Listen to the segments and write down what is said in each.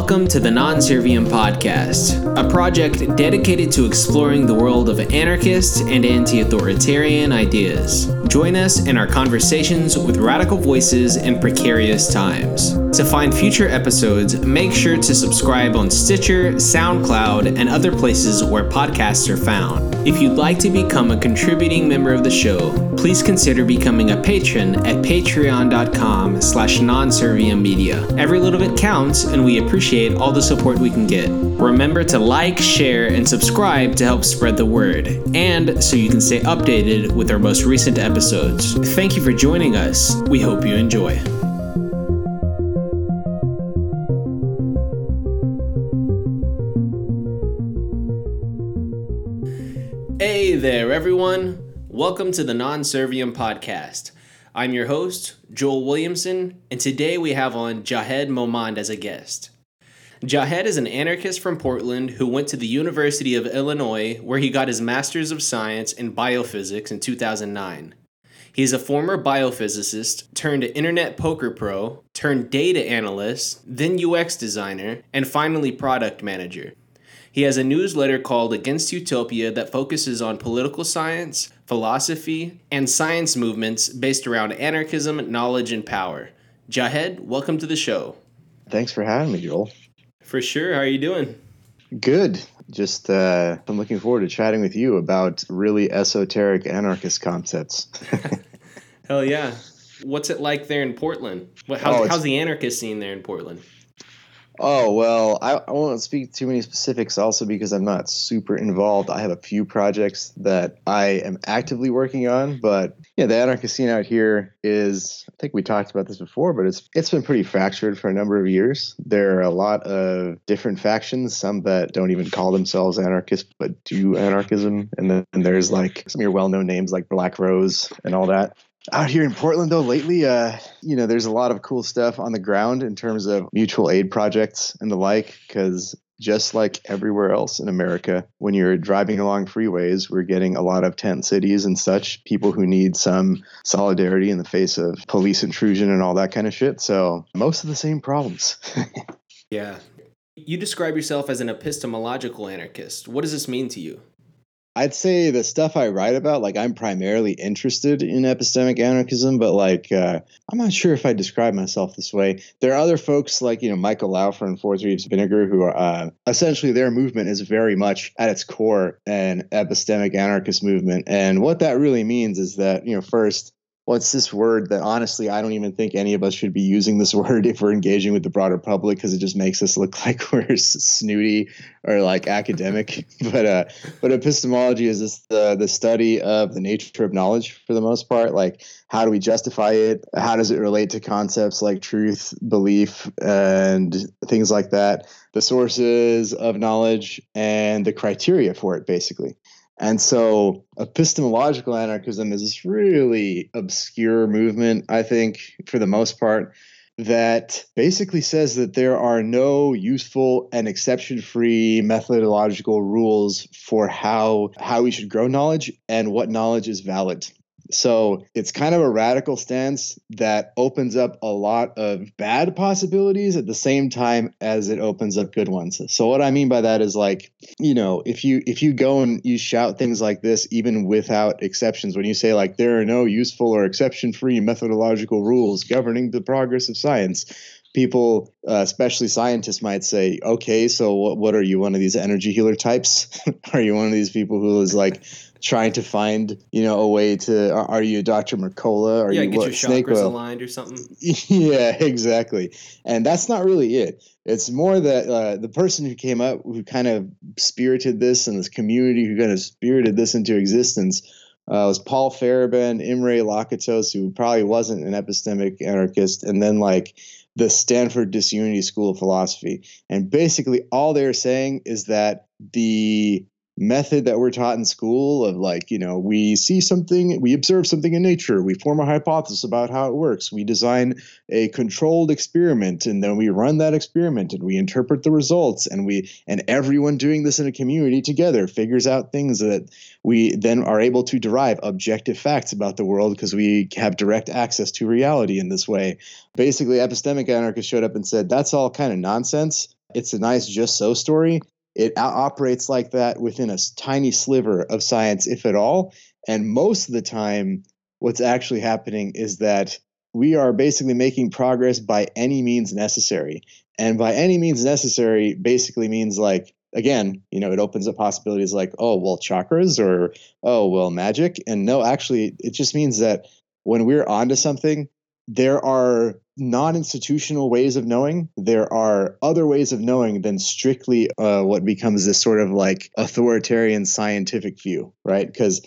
Welcome to the Non Serviam Podcast, a project dedicated to exploring the world of anarchist and anti authoritarian ideas. Join us in our conversations with radical voices in precarious times. To find future episodes, make sure to subscribe on Stitcher, SoundCloud, and other places where podcasts are found. If you'd like to become a contributing member of the show, please consider becoming a patron at patreon.com slash media. Every little bit counts, and we appreciate all the support we can get. Remember to like, share, and subscribe to help spread the word, and so you can stay updated with our most recent episodes. Thank you for joining us. We hope you enjoy. Everyone. Welcome to the Non Serviam Podcast. I'm your host, Joel Williamson, and today we have on Jahed Momand as a guest. Jahed is an anarchist from Portland who went to the University of Illinois where he got his Master's of Science in Biophysics in 2009. He is a former biophysicist, turned internet poker pro, turned data analyst, then UX designer, and finally product manager. He has a newsletter called Against Utopia that focuses on political science, philosophy, and science movements based around anarchism, knowledge, and power. Jahed, welcome to the show. Thanks for having me, Joel. For sure. How are you doing? Good. Just uh, I'm looking forward to chatting with you about really esoteric anarchist concepts. Hell yeah! What's it like there in Portland? What, how's, oh, how's the anarchist scene there in Portland? Oh well, I, I won't speak too many specifics. Also, because I'm not super involved. I have a few projects that I am actively working on, but yeah, the anarchist scene out here is. I think we talked about this before, but it's it's been pretty fractured for a number of years. There are a lot of different factions. Some that don't even call themselves anarchists, but do anarchism, and then and there's like some of your well-known names like Black Rose and all that out here in Portland though lately uh you know there's a lot of cool stuff on the ground in terms of mutual aid projects and the like cuz just like everywhere else in America when you're driving along freeways we're getting a lot of tent cities and such people who need some solidarity in the face of police intrusion and all that kind of shit. So most of the same problems. Yeah. You describe yourself as an epistemological anarchist. What does this mean to you I'd say the stuff I write about, like I'm primarily interested in epistemic anarchism, but like uh, I'm not sure if I describe myself this way. There are other folks like you know Michael Laufer and Four Thieves Vinegar who are uh, essentially their movement is very much at its core an epistemic anarchist movement, and what that really means is that you know first what's this word that honestly I don't even think any of us should be using this word if we're engaging with the broader public because it just makes us look like we're snooty or like academic. but uh, but epistemology is this the the study of the nature of knowledge for the most part. Like how do we justify it? How does it relate to concepts like truth, belief, and things like that? The sources of knowledge and the criteria for it, basically. And so epistemological anarchism is this really obscure movement, I think, for the most part, that basically says that there are no useful and exception free methodological rules for how how we should grow knowledge and what knowledge is valid. So it's kind of a radical stance that opens up a lot of bad possibilities at the same time as it opens up good ones. So what I mean by that is like, you know, if you if you go and you shout things like this even without exceptions, when you say like there are no useful or exception-free methodological rules governing the progress of science, people, uh, especially scientists, might say, okay, so what, what are you, one of these energy healer types? are you one of these people who is like trying to find, you know, a way to. Are you Dr. Mercola? Are yeah, you get what, your snake chakras oil? aligned or something. yeah, exactly. And that's not really it. It's more that uh, the person who came up, who kind of spirited this, and this community who kind of spirited this into existence. Uh, was Paul Feyerabend, Imre Lakatos, who probably wasn't an epistemic anarchist, and then like the Stanford Disunity School of Philosophy. And basically, all they're saying is that the method that we're taught in school of like you know we see something we observe something in nature we form a hypothesis about how it works we design a controlled experiment and then we run that experiment and we interpret the results and we and everyone doing this in a community together figures out things that we then are able to derive objective facts about the world because we have direct access to reality in this way basically epistemic anarchists showed up and said that's all kind of nonsense it's a nice just so story. It operates like that within a tiny sliver of science, if at all. And most of the time, what's actually happening is that we are basically making progress by any means necessary. And by any means necessary basically means like, again, you know, it opens up possibilities like, oh, well, chakras or, oh, well, magic. And no, actually, it just means that when we're onto something, there are non institutional ways of knowing. There are other ways of knowing than strictly uh, what becomes this sort of like authoritarian scientific view, right? Because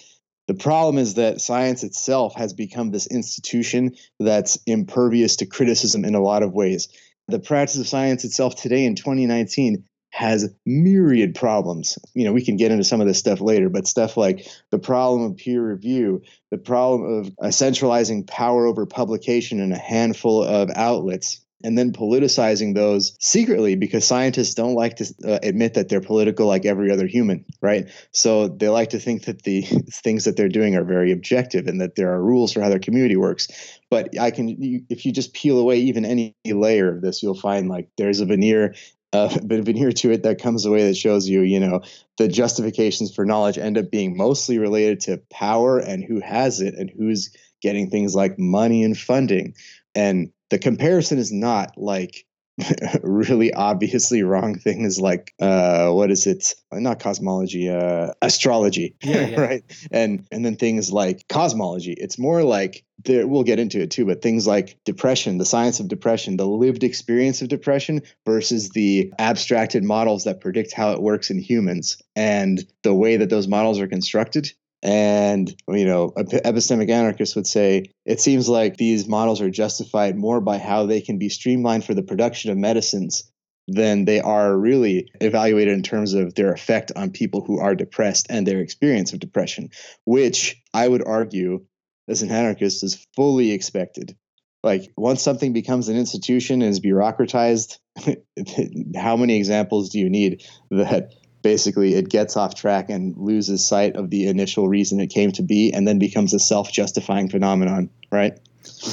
the problem is that science itself has become this institution that's impervious to criticism in a lot of ways. The practice of science itself today in 2019 has myriad problems. You know, we can get into some of this stuff later, but stuff like the problem of peer review, the problem of centralizing power over publication in a handful of outlets, and then politicizing those secretly because scientists don't like to uh, admit that they're political like every other human, right? So they like to think that the things that they're doing are very objective and that there are rules for how their community works. But I can, you, if you just peel away even any layer of this, you'll find like there's a veneer uh, but veneer to it that comes away that shows you, you know, the justifications for knowledge end up being mostly related to power and who has it and who's getting things like money and funding. And the comparison is not like really obviously wrong things like uh what is it? Not cosmology uh astrology yeah, yeah. right? And and then things like cosmology. It's more like there we'll get into it too but things like depression the science of depression the lived experience of depression versus the abstracted models that predict how it works in humans and the way that those models are constructed and, you know, epistemic anarchists would say it seems like these models are justified more by how they can be streamlined for the production of medicines than they are really evaluated in terms of their effect on people who are depressed and their experience of depression, which I would argue, as an anarchist, is fully expected. Like, once something becomes an institution and is bureaucratized, how many examples do you need that? Basically it gets off track and loses sight of the initial reason it came to be and then becomes a self-justifying phenomenon right?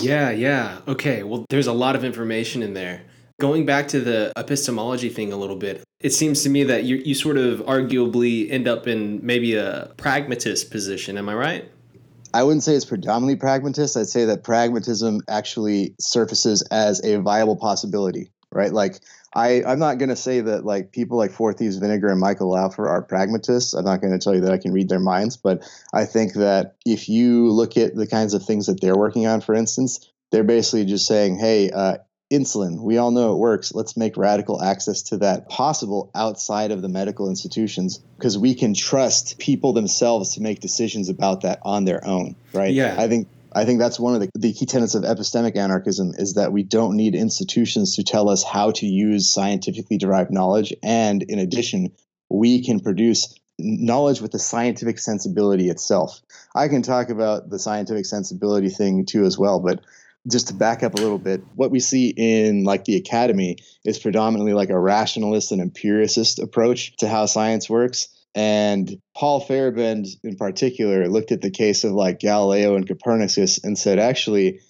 Yeah yeah. Okay well there's a lot of information in there. Going back to the epistemology thing a little bit it seems to me that you, you sort of arguably end up in maybe a pragmatist position. Am i right? I wouldn't say it's predominantly pragmatist. I'd say that pragmatism actually surfaces as a viable possibility, right? Like I, I'm not going to say that like people like Four Thieves Vinegar and Michael Laufer are pragmatists. I'm not going to tell you that I can read their minds, but I think that if you look at the kinds of things that they're working on, for instance, they're basically just saying, hey, uh, insulin, we all know it works. Let's make radical access to that possible outside of the medical institutions because we can trust people themselves to make decisions about that on their own, right? Yeah. I think I think that's one of the, the key tenets of epistemic anarchism is that we don't need institutions to tell us how to use scientifically derived knowledge. And in addition, we can produce knowledge with the scientific sensibility itself. I can talk about the scientific sensibility thing too as well, but just to back up a little bit, what we see in like the academy is predominantly like a rationalist and empiricist approach to how science works. And Paul Feyerabend, in particular, looked at the case of like Galileo and Copernicus and said, actually,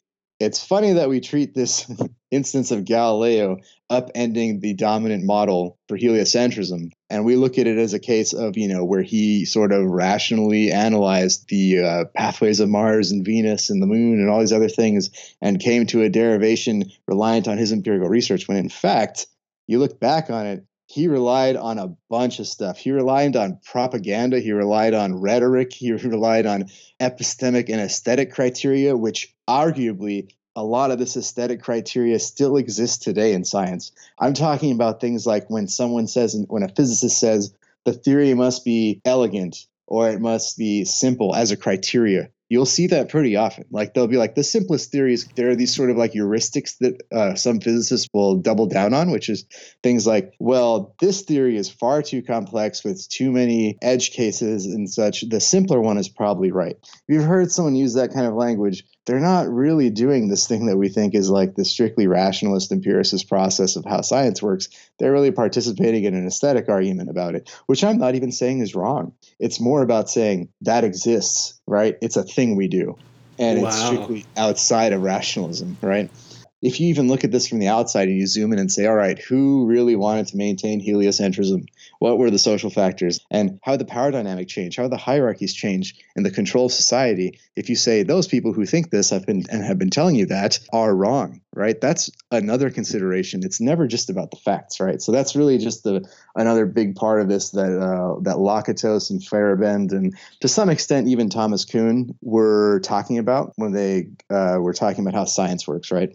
it's funny that we treat this instance of Galileo upending the dominant model for heliocentrism. And we look at it as a case of, you know, where he sort of rationally analyzed the uh, pathways of Mars and Venus and the moon and all these other things and came to a derivation reliant on his empirical research. When in fact, you look back on it, he relied on a bunch of stuff. He relied on propaganda. He relied on rhetoric. He relied on epistemic and aesthetic criteria, which arguably a lot of this aesthetic criteria still exists today in science. I'm talking about things like when someone says, when a physicist says, the theory must be elegant or it must be simple as a criteria you'll see that pretty often. Like they'll be like the simplest theories. There are these sort of like heuristics that uh, some physicists will double down on, which is things like, well, this theory is far too complex with too many edge cases and such. The simpler one is probably right. If you've heard someone use that kind of language, they're not really doing this thing that we think is like the strictly rationalist empiricist process of how science works. They're really participating in an aesthetic argument about it, which I'm not even saying is wrong. It's more about saying that exists, right? It's a thing we do. And wow. it's strictly outside of rationalism, right? If you even look at this from the outside and you zoom in and say, all right, who really wanted to maintain heliocentrism? What were the social factors? And how the power dynamic change? How the hierarchies change in the control of society? If you say those people who think this have been and have been telling you that are wrong, right? That's another consideration. It's never just about the facts, right? So that's really just the another big part of this that uh, that Lakatos and Feyerabend and to some extent even Thomas Kuhn were talking about when they uh, were talking about how science works, right?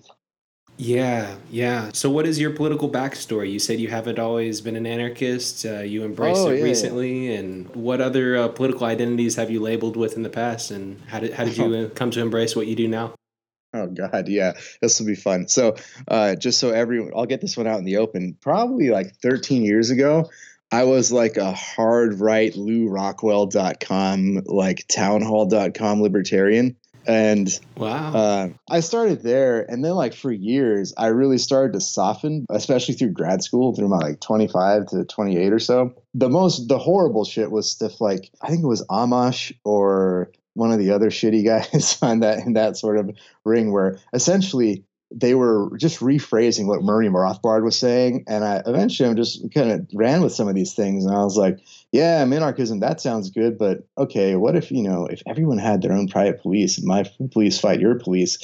Yeah, yeah. So, what is your political backstory? You said you haven't always been an anarchist. Uh, you embraced oh, it yeah, recently, yeah. and what other uh, political identities have you labeled with in the past? And how did how did you oh. come to embrace what you do now? Oh God, yeah, this will be fun. So, uh, just so everyone, I'll get this one out in the open. Probably like 13 years ago, I was like a hard right LewRockwell.com, like townhall.com libertarian. And wow, uh, I started there, and then like for years, I really started to soften, especially through grad school, through my like 25 to 28 or so. The most, the horrible shit was stuff like I think it was Amash or one of the other shitty guys on that in that sort of ring, where essentially they were just rephrasing what Murray Rothbard was saying. And I eventually I'm just kind of ran with some of these things. And I was like, yeah, minarchism, that sounds good. But okay, what if, you know, if everyone had their own private police and my police fight your police,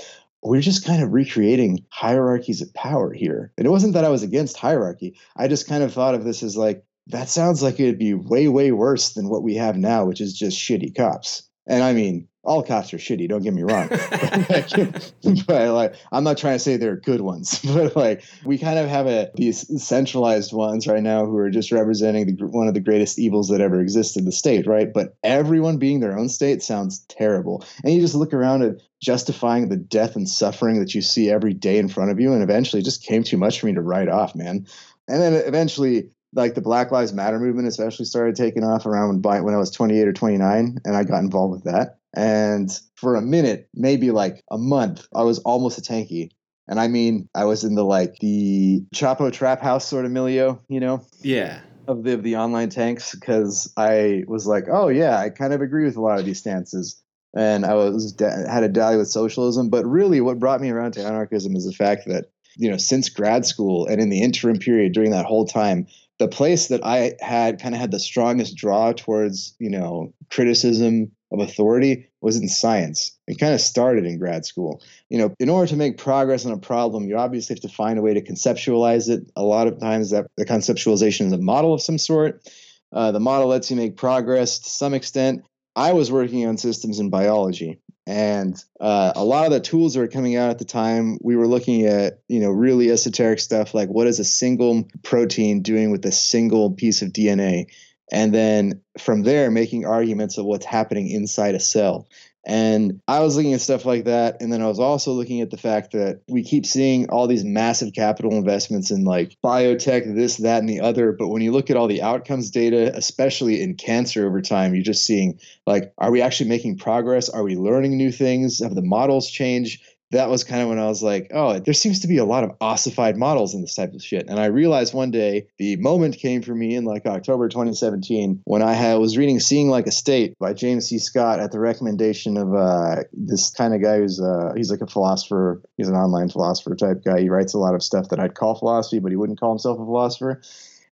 we're just kind of recreating hierarchies of power here. And it wasn't that I was against hierarchy. I just kind of thought of this as like, that sounds like it'd be way, way worse than what we have now, which is just shitty cops. And I mean, all cops are shitty. Don't get me wrong, but like I'm not trying to say they're good ones, but like we kind of have a these centralized ones right now who are just representing the, one of the greatest evils that ever existed in the state, right? But everyone being their own state sounds terrible, and you just look around at justifying the death and suffering that you see every day in front of you, and eventually it just came too much for me to write off, man. And then eventually like the Black Lives Matter movement especially started taking off around when, when I was 28 or 29 and I got involved with that. And for a minute, maybe like a month, I was almost a tankie. And I mean, I was in the like the Chapo trap house sort of milieu, you know? Yeah. Of the, of the online tanks because I was like, oh yeah, I kind of agree with a lot of these stances. And I was had a dally with socialism, but really, what brought me around to anarchism is the fact that you know since grad school and in the interim period during that whole time the place that I had kind of had the strongest draw towards, you know, criticism of authority was in science. It kind of started in grad school. You know, in order to make progress on a problem, you obviously have to find a way to conceptualize it. A lot of times that the conceptualization is a model of some sort. Uh, the model lets you make progress to some extent. I was working on systems in biology, and uh, a lot of the tools that were coming out at the time we were looking at you know really esoteric stuff like what is a single protein doing with a single piece of dna and then from there making arguments of what's happening inside a cell and I was looking at stuff like that. And then I was also looking at the fact that we keep seeing all these massive capital investments in like biotech, this, that, and the other. But when you look at all the outcomes data, especially in cancer over time, you're just seeing like, are we actually making progress? Are we learning new things? Have the models changed? That was kind of when I was like, oh, there seems to be a lot of ossified models in this type of shit. And I realized one day the moment came for me in like October 2017 when I had, was reading Seeing Like a State by James C. Scott at the recommendation of uh, this kind of guy who's uh, he's like a philosopher. He's an online philosopher type guy. He writes a lot of stuff that I'd call philosophy, but he wouldn't call himself a philosopher.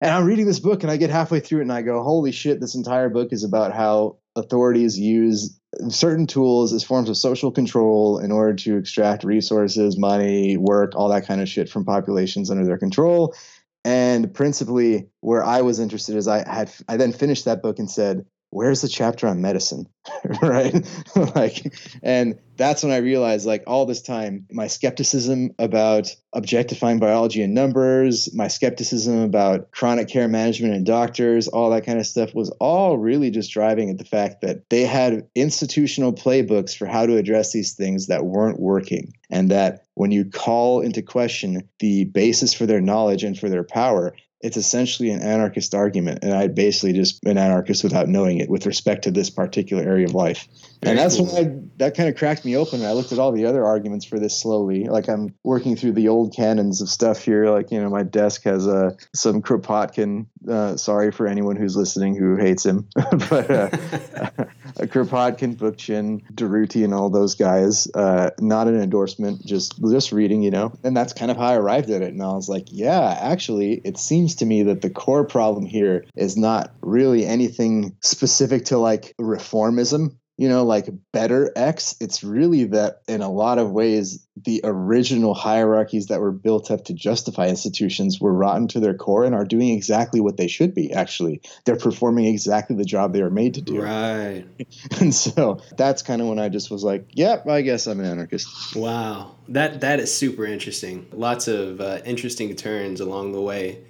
And I'm reading this book and I get halfway through it and I go, holy shit, this entire book is about how authorities use certain tools as forms of social control in order to extract resources, money, work, all that kind of shit from populations under their control. And principally, where I was interested is I had I then finished that book and said, where's the chapter on medicine? Right? Like and that's when i realized like all this time my skepticism about objectifying biology and numbers my skepticism about chronic care management and doctors all that kind of stuff was all really just driving at the fact that they had institutional playbooks for how to address these things that weren't working and that when you call into question the basis for their knowledge and for their power it's essentially an anarchist argument and i'd basically just been anarchist without knowing it with respect to this particular area of life Very and that's cool. when i that kind of cracked me open i looked at all the other arguments for this slowly like i'm working through the old canons of stuff here like you know my desk has uh, some kropotkin uh, sorry for anyone who's listening who hates him but uh, Kropotkin, Bookchin, Durruti, and all those guys. Uh, not an endorsement, just just reading, you know. And that's kind of how I arrived at it. And I was like, yeah, actually, it seems to me that the core problem here is not really anything specific to like reformism you know, like better X, it's really that in a lot of ways, the original hierarchies that were built up to justify institutions were rotten to their core and are doing exactly what they should be, actually. They're performing exactly the job they were made to do. Right. And so that's kind of when I just was like, yep, I guess I'm an anarchist. Wow. That that is super interesting. Lots of uh, interesting turns along the way.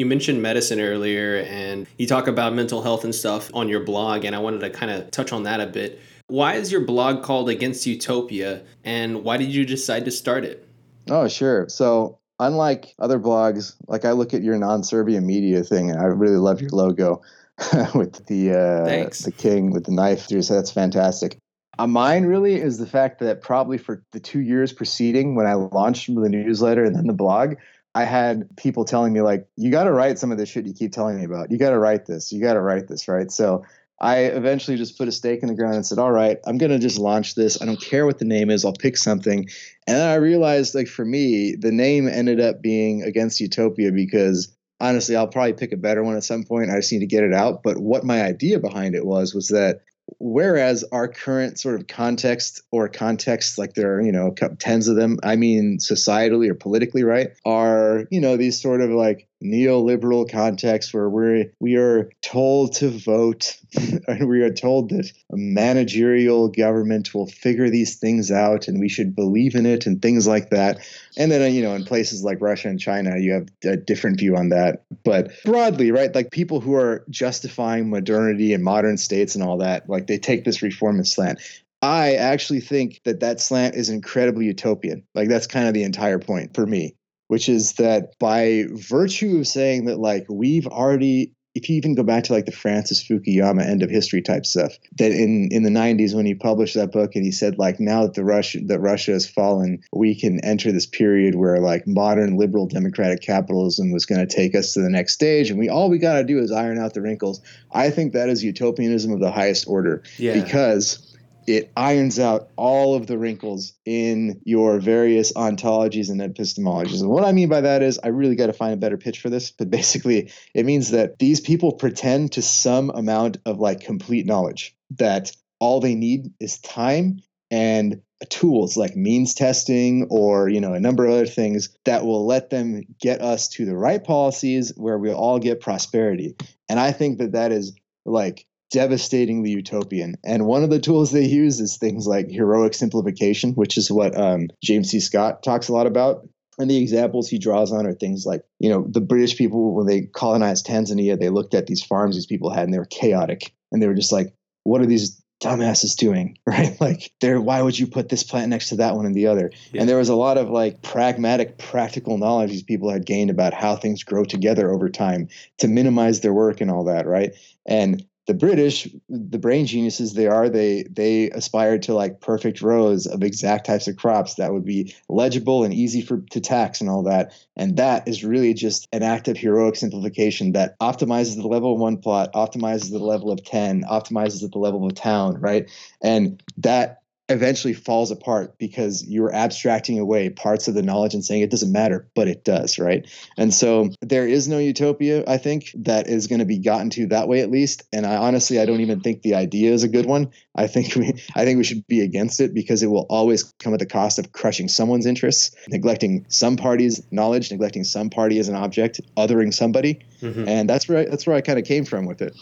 You mentioned medicine earlier, and you talk about mental health and stuff on your blog, and I wanted to kind of touch on that a bit. Why is your blog called Against Utopia, and why did you decide to start it? Oh, sure. So, unlike other blogs, like I look at your Non Serviam media thing, and I really love your logo with the uh, the king with the knife. through. So that's fantastic. Uh, mine really is the fact that probably for the two years preceding when I launched the newsletter and then the blog, I had people telling me like, you got to write some of this shit you keep telling me about. You got to write this. You got to write this, right? So I eventually just put a stake in the ground and said, all right, I'm going to just launch this. I don't care what the name is. I'll pick something. And then I realized like for me, the name ended up being Against Utopia because honestly, I'll probably pick a better one at some point. I just need to get it out. But what my idea behind it was, was that whereas our current sort of context or contexts like there are you know tens of them i mean societally or politically right are you know these sort of like neoliberal context where we're we are told to vote and we are told that a managerial government will figure these things out and we should believe in it and things like that. And then you know in places like russia and china you have a different view on that. But broadly right like people who are justifying modernity and modern states and all that like they take this reformist slant. I actually think that that slant is incredibly utopian. Like that's kind of the entire point for me which is that by virtue of saying that like we've already if you even go back to like the Francis Fukuyama end of history type stuff, that in in the 90s when he published that book and he said like now that the Russia that Russia has fallen, we can enter this period where like modern liberal democratic capitalism was going to take us to the next stage, and we all we got to do is iron out the wrinkles. I think that is utopianism of the highest order yeah. because it irons out all of the wrinkles in your various ontologies and epistemologies. And what I mean by that is, I really got to find a better pitch for this, but basically, it means that these people pretend to some amount of like complete knowledge that all they need is time and tools like means testing or you know a number of other things that will let them get us to the right policies where we all get prosperity and i think that that is like devastatingly utopian. And one of the tools they use is things like heroic simplification, which is what um, James C. Scott talks a lot about. And the examples he draws on are things like, you know, the British people, when they colonized Tanzania, they looked at these farms these people had and they were chaotic. And they were just like, what are these dumbasses doing? Right? Like, they're, why would you put this plant next to that one and the other? Yeah. And there was a lot of like pragmatic, practical knowledge these people had gained about how things grow together over time to minimize their work and all that. Right. And the British, the brain geniuses they are, they they aspired to like perfect rows of exact types of crops that would be legible and easy for to tax and all that. And that is really just an act of heroic simplification that optimizes the level of one plot, optimizes the level of 10, optimizes at the level of town, right? And that eventually falls apart because you're abstracting away parts of the knowledge and saying it doesn't matter, but it does, right? And so there is no utopia, I think, that is going to be gotten to that way at least. And I honestly, I don't even think the idea is a good one. I think we, I think we should be against it because it will always come at the cost of crushing someone's interests, neglecting some party's knowledge, neglecting some party as an object, othering somebody, mm-hmm. and that's where I, that's where I kind of came from with it.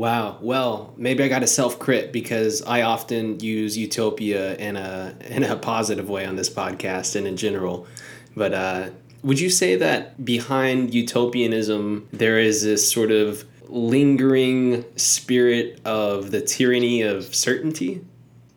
Wow. Well, maybe I got a self crit because I often use utopia in a in a positive way on this podcast and in general. But uh, would you say that behind utopianism there is this sort of lingering spirit of the tyranny of certainty?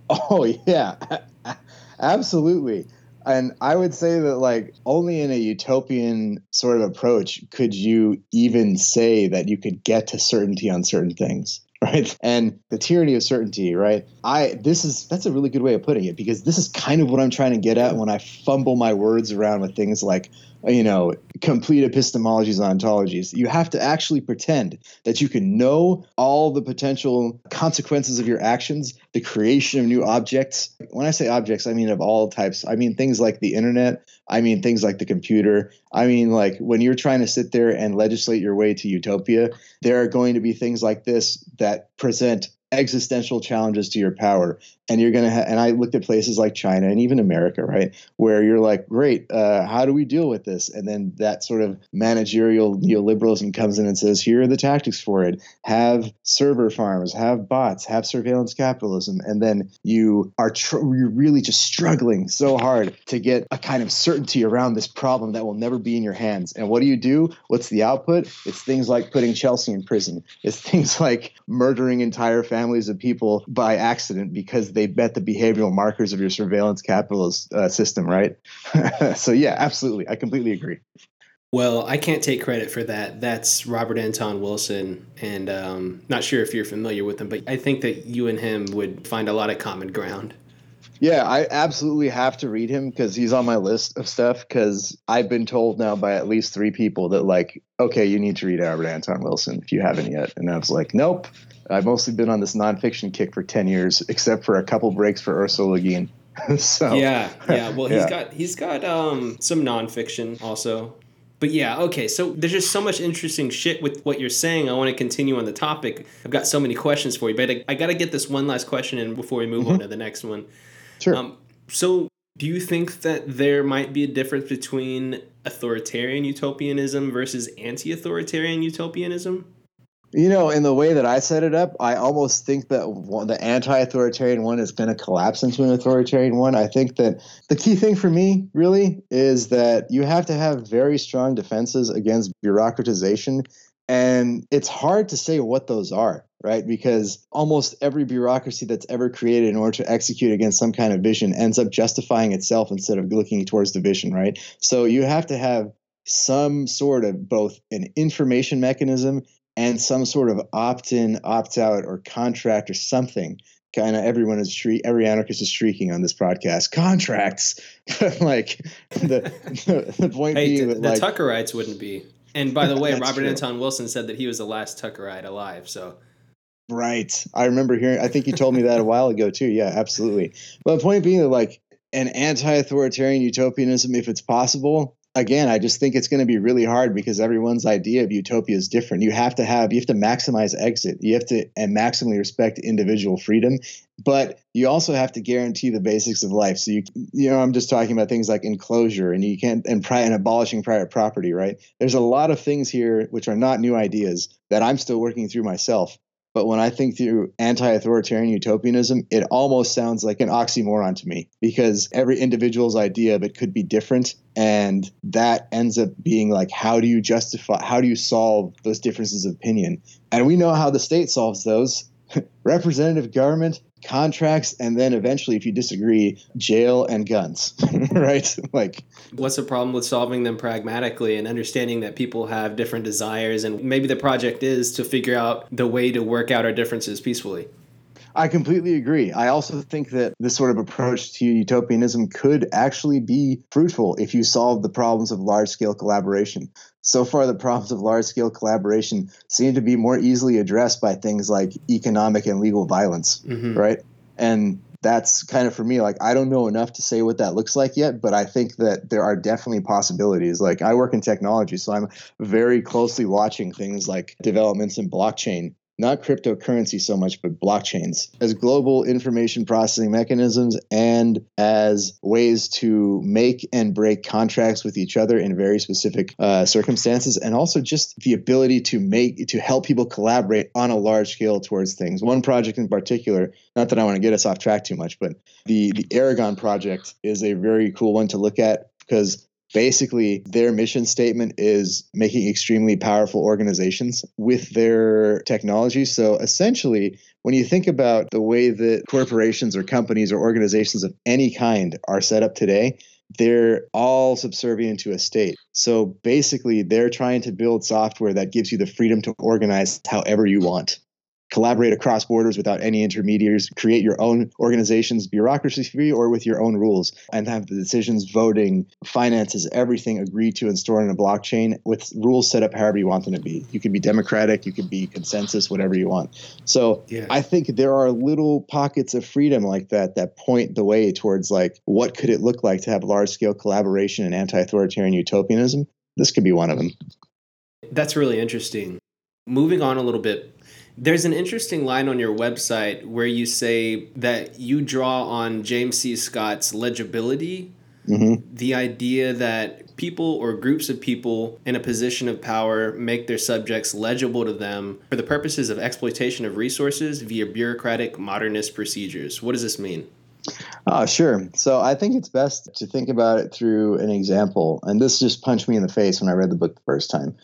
Oh yeah, absolutely and I would say that like only in a utopian sort of approach could you even say that you could get to certainty on certain things right? And the tyranny of certainty right? I this is that's a really good way of putting it because this is kind of what i'm trying to get at when i fumble my words around with things like you know, complete epistemologies and ontologies. You have to actually pretend that you can know all the potential consequences of your actions, the creation of new objects. When I say objects, I mean of all types. I mean things like the internet. I mean things like the computer. I mean, like when you're trying to sit there and legislate your way to utopia, there are going to be things like this that present existential challenges to your power and you're going to ha- and i looked at places like china and even america right where you're like great uh, how do we deal with this? And then that sort of managerial neoliberalism comes in and says here are the tactics for it. Have server farms have bots have surveillance capitalism. And then you are tr- you're really just struggling so hard to get a kind of certainty around this problem that will never be in your hands. And what do you do? What's the output? It's things like putting chelsea in prison. It's things like murdering entire families of people by accident because they bet the behavioral markers of your surveillance capitalist uh, system, right? so yeah, absolutely, I completely agree. Well, I can't take credit for that. That's Robert Anton Wilson, and um, not sure if you're familiar with him, but I think that you and him would find a lot of common ground. Yeah, I absolutely have to read him because he's on my list of stuff. Because I've been told now by at least three people that like, okay, you need to read Robert Anton Wilson if you haven't yet, and I was like, nope. I've mostly been on this nonfiction kick for ten years, except for a couple breaks for Ursula Le Guin. so yeah, yeah. Well, he's yeah. got he's got um, some nonfiction also. But yeah, okay. So there's just so much interesting shit with what you're saying. I want to continue on the topic. I've got so many questions for you, but I, I got to get this one last question in before we move mm-hmm. on to the next one. Sure. Um, so, do you think that there might be a difference between authoritarian utopianism versus anti-authoritarian utopianism? You know, in the way that I set it up, I almost think that the anti-authoritarian one is going to collapse into an authoritarian one. I think that the key thing for me, really, is that you have to have very strong defenses against bureaucratization, and it's hard to say what those are, right? Because almost every bureaucracy that's ever created in order to execute against some kind of vision ends up justifying itself instead of looking towards the vision, right? So you have to have some sort of both an information mechanism and some sort of opt-in, opt-out, or contract or something. Kind of everyone is shriek, every anarchist is shrieking on this podcast. Contracts, like the, the, the point hey, being the, that the like, Tuckerites wouldn't be. And by the way, Robert true. Anton Wilson said that he was the last Tuckerite alive. So Right. I remember hearing I think you told me that a while ago too. Yeah, absolutely. But the point being that like an anti-authoritarian utopianism if it's possible again, I just think it's going to be really hard because everyone's idea of utopia is different. You have to have, you have to maximize exit. You have to and maximally respect individual freedom, but you also have to guarantee the basics of life. So you, you know, I'm just talking about things like enclosure and you can't and, pri- and abolishing private property. Right? There's a lot of things here which are not new ideas that I'm still working through myself. But when I think through anti authoritarian utopianism, it almost sounds like an oxymoron to me because every individual's idea of it could be different. And that ends up being like, how do you justify, how do you solve those differences of opinion? And we know how the state solves those representative government contracts and then eventually if you disagree jail and guns right? Like what's the problem with solving them pragmatically and understanding that people have different desires and maybe the project is to figure out the way to work out our differences peacefully I completely agree. I also think that this sort of approach to utopianism could actually be fruitful if you solve the problems of large scale collaboration. So far, the problems of large scale collaboration seem to be more easily addressed by things like economic and legal violence, mm-hmm. right? And that's kind of for me like i don't know enough to say what that looks like yet but i think that there are definitely possibilities like i work in technology so i'm very closely watching things like developments in blockchain not cryptocurrency so much, but blockchains as global information processing mechanisms and as ways to make and break contracts with each other in very specific uh, circumstances, and also just the ability to make to help people collaborate on a large scale towards things. One project in particular, not that I want to get us off track too much, but the the Aragon project is a very cool one to look at because basically their mission statement is making extremely powerful organizations with their technology so essentially when you think about the way that corporations or companies or organizations of any kind are set up today they're all subservient to a state. So basically, they're trying to build software that gives you the freedom to organize however you want. Collaborate across borders without any intermediaries, create your own organizations, bureaucracy free or with your own rules, and have the decisions, voting, finances, everything agreed to and stored in a blockchain with rules set up however you want them to be. You could be democratic, you could be consensus, whatever you want. So yeah. I think there are little pockets of freedom like that that point the way towards like what could it look like to have large scale collaboration and anti authoritarian utopianism. This could be one of them. That's really interesting. Moving on a little bit, there's an interesting line on your website where you say that you draw on James C. Scott's legibility. Mm-hmm. The idea that people or groups of people in a position of power make their subjects legible to them for the purposes of exploitation of resources via bureaucratic modernist procedures. What does this mean? Oh, sure. So I think it's best to think about it through an example. And this just punched me in the face when I read the book the first time.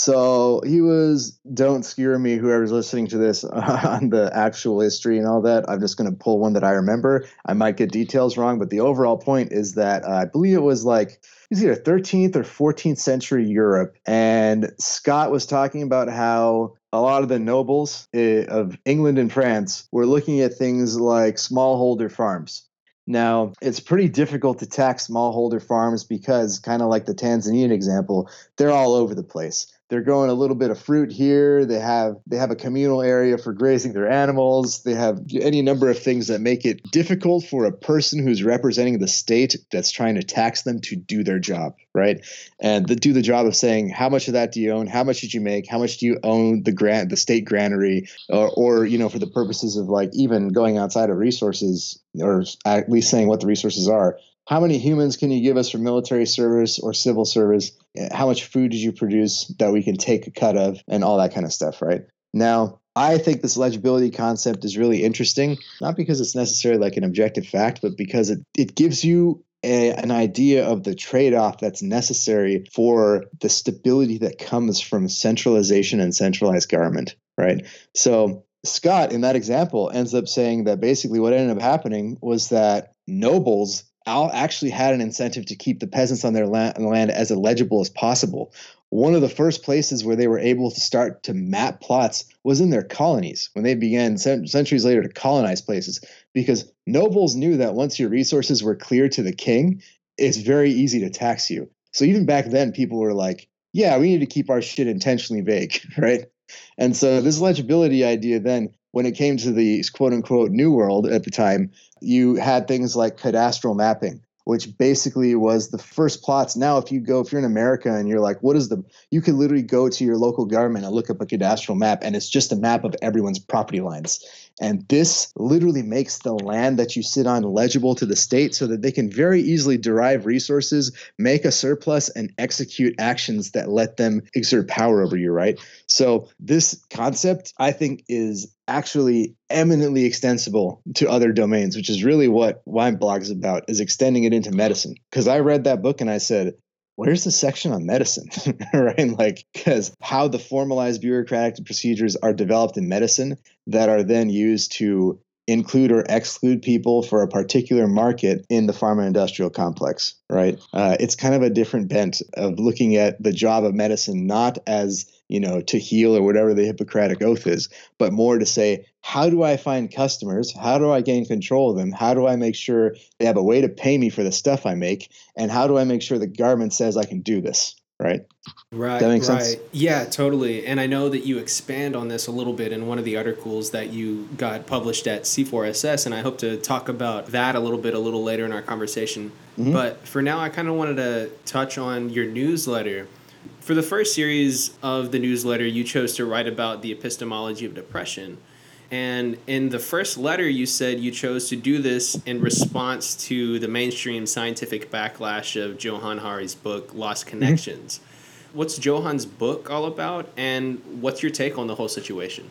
So he was, don't skewer me, whoever's listening to this on the actual history and all that. I'm just going to pull one that I remember. I might get details wrong, but the overall point is that uh, I believe it was like, it was either 13th or 14th century Europe. And Scott was talking about how a lot of the nobles eh, of England and France were looking at things like smallholder farms. Now, it's pretty difficult to tax smallholder farms because, kind of like the Tanzanian example, they're all over the place they're growing a little bit of fruit here. They have they have a communal area for grazing their animals. They have any number of things that make it difficult for a person who's representing the state that's trying to tax them to do their job right? And the, do the job of saying how much of that do you own? How much did you make? How much do you own the grant the state granary? Or, or you know for the purposes of like even going outside of resources or at least saying what the resources are how many humans can you give us for military service or civil service? How much food did you produce that we can take a cut of, and all that kind of stuff, right? Now, I think this legibility concept is really interesting, not because it's necessarily like an objective fact, but because it, it gives you a, an idea of the trade off that's necessary for the stability that comes from centralization and centralized government, right? So, Scott, in that example, ends up saying that basically what ended up happening was that nobles Al actually had an incentive to keep the peasants on their land, land as illegible as possible. One of the first places where they were able to start to map plots was in their colonies when they began centuries later to colonize places because nobles knew that once your resources were clear to the king, it's very easy to tax you. So even back then, people were like, yeah, we need to keep our shit intentionally vague, right? And so this legibility idea then when it came to the quote unquote new world at the time, you had things like cadastral mapping, which basically was the first plots. Now, if you go, if you're in America and you're like, what is the, you could literally go to your local government and look up a cadastral map, and it's just a map of everyone's property lines. And this literally makes the land that you sit on legible to the state so that they can very easily derive resources, make a surplus, and execute actions that let them exert power over you, right? So, this concept, I think, is actually eminently extensible to other domains, which is really what Wine Blog is about, is extending it into medicine. Because I read that book and I said, where's the section on medicine right like because how the formalized bureaucratic procedures are developed in medicine that are then used to include or exclude people for a particular market in the pharma industrial complex, right? Uh, it's kind of a different bent of looking at the job of medicine not as you know, to heal or whatever the Hippocratic oath is, but more to say, how do I find customers? How do I gain control of them? How do I make sure they have a way to pay me for the stuff I make? And how do I make sure the government says I can do this? Right. Right. That makes right. sense. Yeah, totally. And I know that you expand on this a little bit in one of the articles that you got published at C4SS, and I hope to talk about that a little bit a little later in our conversation. Mm-hmm. But for now, I kind of wanted to touch on your newsletter for the first series of the newsletter, you chose to write about the epistemology of depression. And in the first letter, you said you chose to do this in response to the mainstream scientific backlash of Johann Hari's book, Lost mm-hmm. Connections. Mm-hmm. What's Johann's book all about, and what's your take on the whole situation?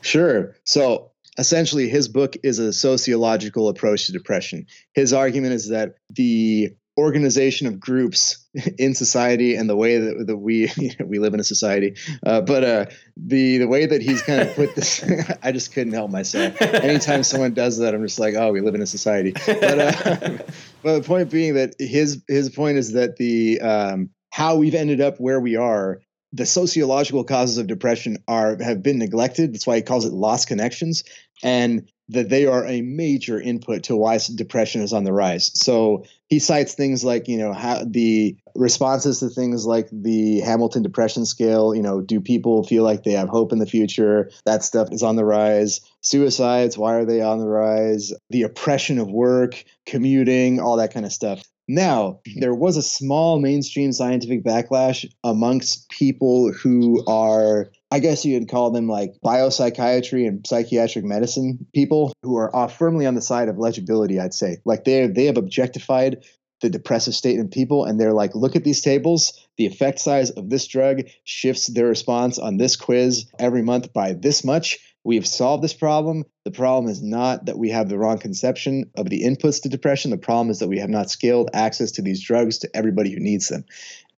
Sure. So essentially, his book is a sociological approach to depression. His argument is that the organization of groups in society and the way that, that we we live in a society. Uh, but uh, the the way that he's kind of put this i just couldn't help myself. Anytime someone does that i'm just like oh we live in a society. But uh, but the point being that his his point is that the um, how we've ended up where we are the sociological causes of depression are have been neglected. That's why he calls it lost connections, and that they are a major input to why depression is on the rise. So he cites things like you know how the responses to things like the Hamilton Depression Scale. You know, do people feel like they have hope in the future? That stuff is on the rise. Suicides, why are they on the rise? The oppression of work, commuting, all that kind of stuff. Now, mm-hmm. there was a small mainstream scientific backlash amongst people who are, I guess you would call them like biopsychiatry and psychiatric medicine people who are uh, firmly on the side of legibility, I'd say. Like they they have objectified the depressive state in people and they're like, look at these tables. The effect size of this drug shifts their response on this quiz every month by this much we have solved this problem. The problem is not that we have the wrong conception of the inputs to depression. The problem is that we have not scaled access to these drugs to everybody who needs them.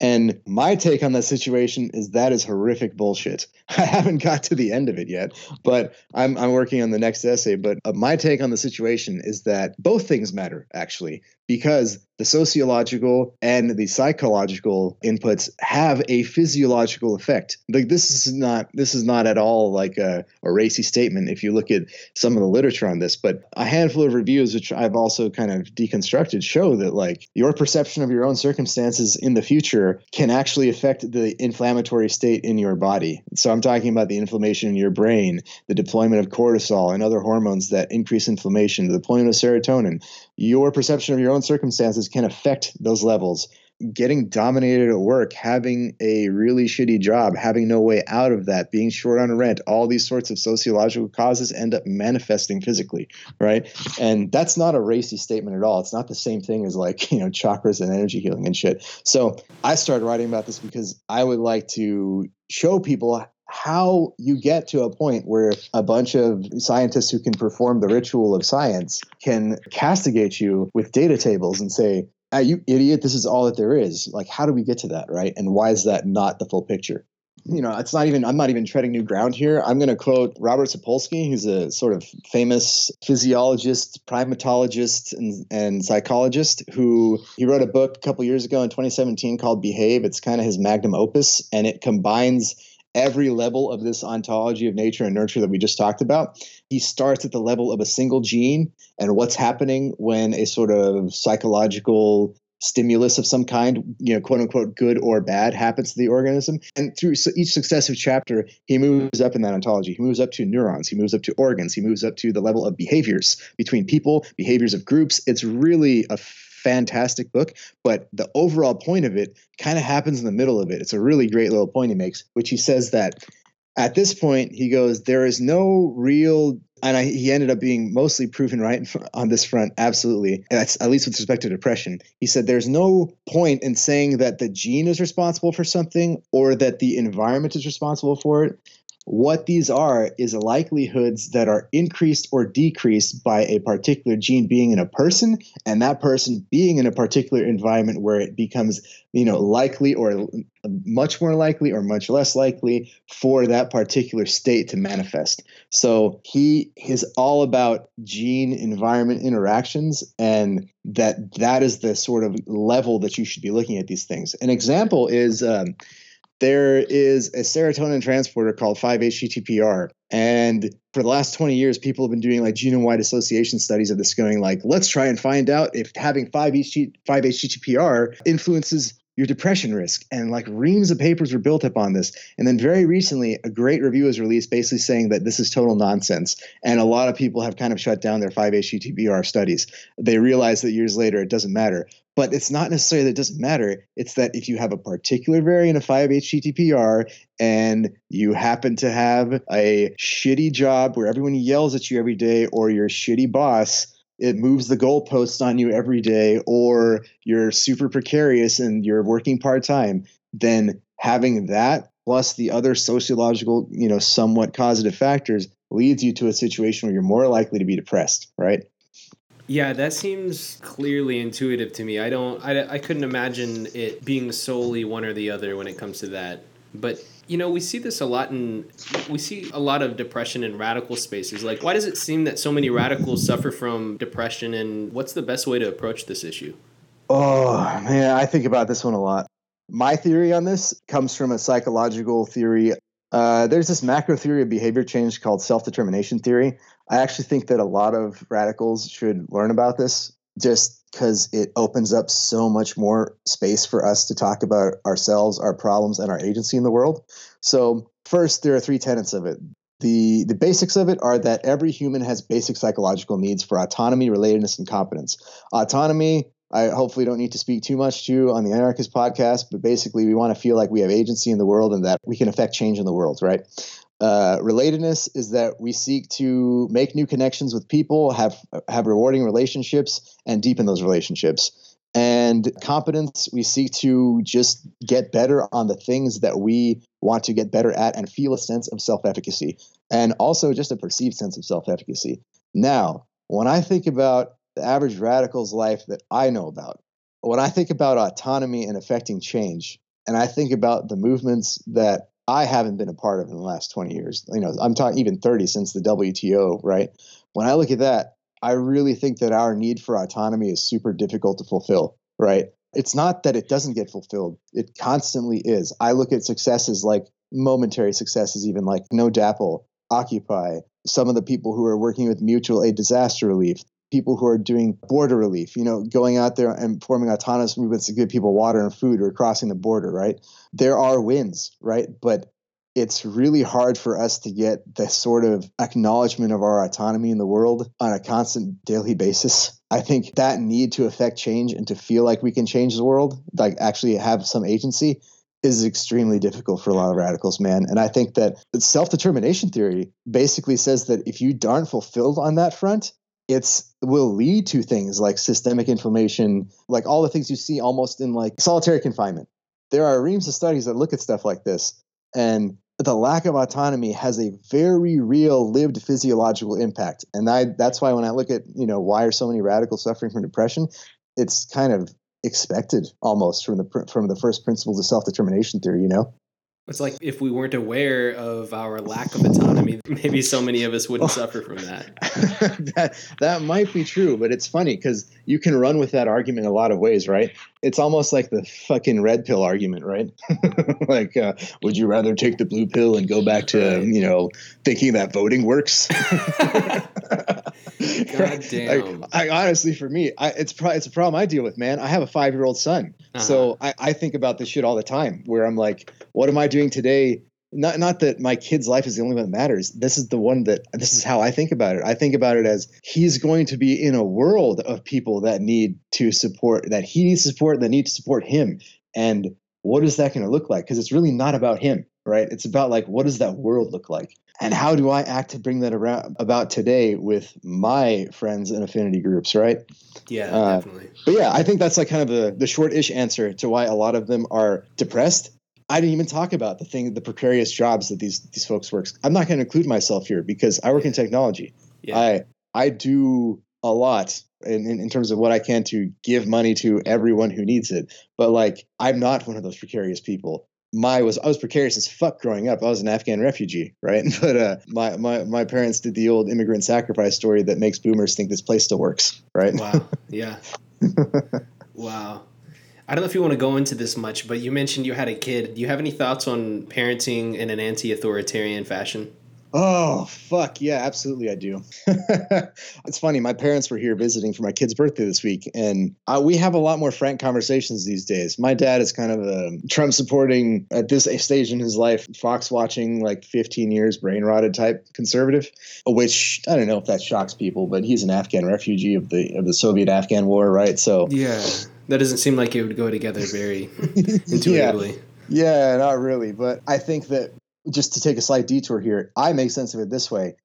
And my take on that situation is that is horrific bullshit. I haven't got to the end of it yet, but I'm, I'm working on the next essay. But uh, my take on the situation is that both things matter, actually, because the sociological and the psychological inputs have a physiological effect. Like this is not this is not at all like a, a racy statement if you look at some of the literature on this, but a handful of reviews which I've also kind of deconstructed show that like your perception of your own circumstances in the future can actually affect the inflammatory state in your body. So I'm talking about the inflammation in your brain, the deployment of cortisol and other hormones that increase inflammation, the deployment of serotonin. Your perception of your own circumstances can affect those levels getting dominated at work, having a really shitty job, having no way out of that, being short on rent, all these sorts of sociological causes end up manifesting physically, right? And that's not a racy statement at all. It's not the same thing as like, you know, chakras and energy healing and shit. So I started writing about this because I would like to show people how you get to a point where a bunch of scientists who can perform the ritual of science can castigate you with data tables and say, ah, you idiot, this is all that there is. Like, how do we get to that, right? And why is that not the full picture? You know, it's not even, I'm not even treading new ground here. I'm going to quote Robert Sapolsky, who's a sort of famous physiologist, primatologist, and, and psychologist who he wrote a book a couple years ago in 2017 called Behave. It's kind of his magnum opus, and it combines every level of this ontology of nature and nurture that we just talked about. He starts at the level of a single gene and what's happening when a sort of psychological stimulus of some kind, you know, quote unquote, good or bad happens to the organism. And through each successive chapter, he moves up in that ontology. He moves up to neurons, he moves up to organs, he moves up to the level of behaviors between people, behaviors of groups. It's really a fantastic book, but the overall point of it kind of happens in the middle of it. It's a really great little point he makes, which he says that at this point, he goes, there is no real, and I, he ended up being mostly proven right on this front. Absolutely. That's at least with respect to depression. He said, there's no point in saying that the gene is responsible for something or that the environment is responsible for it. What these are is likelihoods that are increased or decreased by a particular gene being in a person, and that person being in a particular environment where it becomes, you know, likely or much more likely or much less likely for that particular state to manifest. So he is all about gene environment interactions and that that is the sort of level that you should be looking at these things. An example is um, there is a serotonin transporter called 5-HTTLPR. And for the last 20 years, people have been doing like genome-wide association studies of this going like, let's try and find out if having 5-HTTLPR influences your depression risk. And like reams of papers were built up on this. And then very recently, a great review was released basically saying that this is total nonsense. And a lot of people have kind of shut down their 5-HTTLPR studies. They realize that years later it doesn't matter. But it's not necessarily that it doesn't matter. It's that if you have a particular variant of 5-HTTLPR and you happen to have a shitty job where everyone yells at you every day or your shitty boss, it moves the goalposts on you every day, or you're super precarious and you're working part time, then having that plus the other sociological, you know, somewhat causative factors leads you to a situation where you're more likely to be depressed, right? Yeah, that seems clearly intuitive to me. I don't, I, I couldn't imagine it being solely one or the other when it comes to that. But you know, we see this a lot in we see a lot of depression in radical spaces. Like, why does it seem that so many radicals suffer from depression, and what's the best way to approach this issue? Oh man, I think about this one a lot. My theory on this comes from a psychological theory. Uh, there's this macro theory of behavior change called self determination theory. I actually think that a lot of radicals should learn about this just because it opens up so much more space for us to talk about ourselves, our problems, and our agency in the world. So, first, there are three tenets of it. The, the basics of it are that every human has basic psychological needs for autonomy, relatedness, and competence. Autonomy, I hopefully don't need to speak too much to on the Anarchist podcast, but basically, we want to feel like we have agency in the world and that we can affect change in the world, right? Uh, relatedness is that we seek to make new connections with people, have have rewarding relationships, and deepen those relationships. And competence, we seek to just get better on the things that we want to get better at and feel a sense of self efficacy, and also just a perceived sense of self efficacy. Now, when I think about the average radical's life that I know about, when I think about autonomy and affecting change, and I think about the movements that I haven't been a part of in the last 20 years. You know, I'm talking even 30 since the WTO, right? When I look at that, I really think that our need for autonomy is super difficult to fulfill, right? It's not that it doesn't get fulfilled, it constantly is. I look at successes like momentary successes, even like No DAPL, Occupy, some of the people who are working with mutual aid disaster relief, people who are doing border relief, you know, going out there and forming autonomous movements to give people water and food or crossing the border, right? There are wins, right? But it's really hard for us to get the sort of acknowledgement of our autonomy in the world on a constant daily basis. I think that need to affect change and to feel like we can change the world, like actually have some agency, is extremely difficult for a lot of radicals, man. And I think that self determination theory basically says that if you aren't fulfilled on that front, it's will lead to things like systemic inflammation, like all the things you see almost in like solitary confinement. There are reams of studies that look at stuff like this, and the lack of autonomy has a very real lived physiological impact. And I, that's why when I look at you know why are so many radicals suffering from depression, it's kind of expected almost from the from the first principles of self determination theory. You know. It's like if we weren't aware of our lack of autonomy, maybe so many of us wouldn't oh. suffer from that. that that might be true, but it's funny because you can run with that argument a lot of ways, right? It's almost like the fucking red pill argument, right? like, uh, would you rather take the blue pill and go back to you know thinking that voting works? God damn. I, I, honestly, for me, I, it's pro- it's a problem I deal with, man. I have a five year old son, uh-huh. so I, I think about this shit all the time. Where I'm like, what am I doing today? Not not that my kid's life is the only one that matters. This is the one that this is how I think about it. I think about it as he's going to be in a world of people that need to support that he needs support that need to support him. And what is that going to look like? Because it's really not about him, right? It's about like what does that world look like? and how do I act to bring that around about today with my friends and affinity groups, right? Yeah, uh, definitely. But yeah, I think that's like kind of the the short-ish answer to why a lot of them are depressed. I didn't even talk about the thing, the precarious jobs that these these folks work. I'm not going to include myself here because I work in technology. Yeah. I I do a lot in, in, in terms of what I can to give money to everyone who needs it. But like, I'm not one of those precarious people my was I was precarious as fuck growing up. I was an Afghan refugee, right? But uh, my my my parents did the old immigrant sacrifice story that makes boomers think this place still works, right? Wow. Yeah. wow. I don't know if you want to go into this much, but you mentioned you had a kid. Do you have any thoughts on parenting in an anti-authoritarian fashion? Oh, fuck. Yeah, absolutely. I do. it's funny. My parents were here visiting for my kid's birthday this week, and uh, we have a lot more frank conversations these days. My dad is kind of a Trump supporting, at this stage in his life, Fox watching, like 15 years, brain rotted type conservative, which I don't know if that shocks people, but he's an Afghan refugee of the, of the Soviet Afghan war, right? So, yeah, that doesn't seem like it would go together very intuitively. Yeah. yeah, not really. But I think that just to take a slight detour here, I make sense of it this way.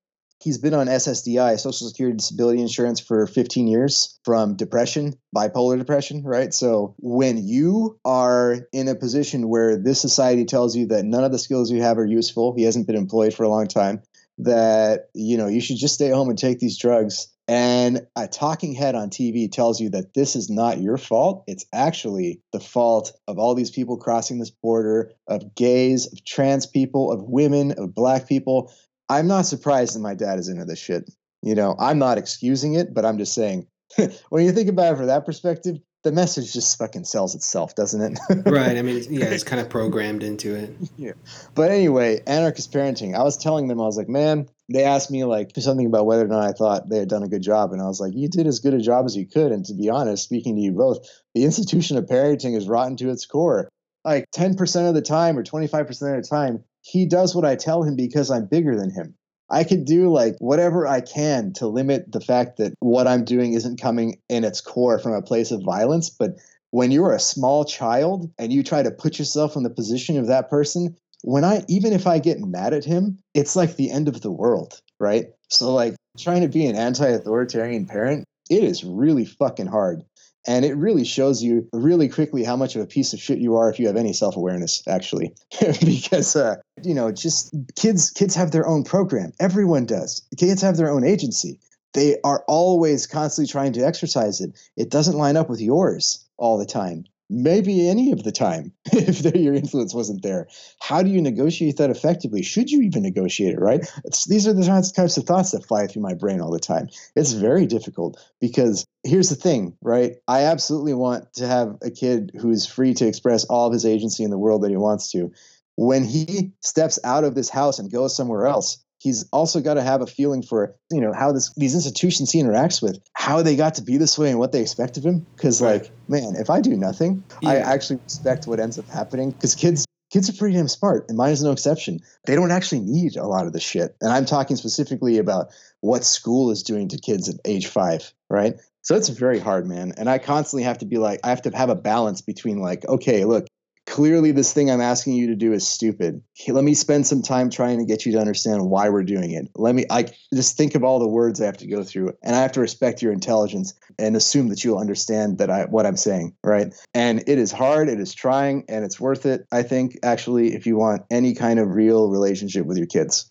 He's been on SSDI, Social Security Disability Insurance, for 15 years from depression, bipolar depression, right? So when you are in a position where this society tells you that none of the skills you have are useful, he hasn't been employed for a long time, that you know you should just stay home and take these drugs and a talking head on TV tells you that this is not your fault. It's actually the fault of all these people crossing this border, of gays, of trans people, of women, of black people. I'm not surprised that my dad is into this shit. You know, I'm not excusing it, but I'm just saying when you think about it from that perspective, the message just fucking sells itself, doesn't it? right. I mean, yeah, it's kind of programmed into it. Yeah. But anyway, anarchist parenting. I was telling them, I was like, man, they asked me like something about whether or not I thought they had done a good job, and I was like, you did as good a job as you could. And to be honest, speaking to you both, the institution of parenting is rotten to its core. Like 10% of the time or 25% of the time, he does what I tell him because I'm bigger than him. I could do like whatever I can to limit the fact that what I'm doing isn't coming in its core from a place of violence. But when you're a small child and you try to put yourself in the position of that person, when I, even if I get mad at him, it's like the end of the world, right? So, like, trying to be an anti authoritarian parent, it is really fucking hard. And it really shows you really quickly how much of a piece of shit you are if you have any self awareness, actually. because, uh, you know, just kids, kids have their own program. Everyone does. Kids have their own agency. They are always constantly trying to exercise it. It doesn't line up with yours all the time maybe any of the time if your influence wasn't there. How do you negotiate that effectively? Should you even negotiate it right? It's, these are the types of thoughts that fly through my brain all the time. It's very difficult because here's the thing right? I absolutely want to have a kid who's free to express all of his agency in the world that he wants to. When he steps out of this house and goes somewhere else he's also got to have a feeling for you know how this these institutions he interacts with how they got to be this way and what they expect of him. Because right. like man if i do nothing yeah. i actually respect what ends up happening. Because kids kids are pretty damn smart and mine is no exception. They don't actually need a lot of the shit. And i'm talking specifically about what school is doing to kids at age five right? So it's very hard man. And i constantly have to be like i have to have a balance between like okay look clearly this thing I'm asking you to do is stupid. Let me spend some time trying to get you to understand why we're doing it. Let me I just think of all the words I have to go through and I have to respect your intelligence and assume that you'll understand that I what I'm saying, right? And it is hard, it is trying and it's worth it. I think actually if you want any kind of real relationship with your kids.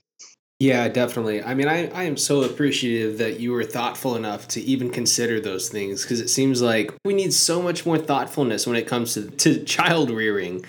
Yeah, definitely. I mean, I, I am so appreciative that you were thoughtful enough to even consider those things because it seems like we need so much more thoughtfulness when it comes to, to child rearing.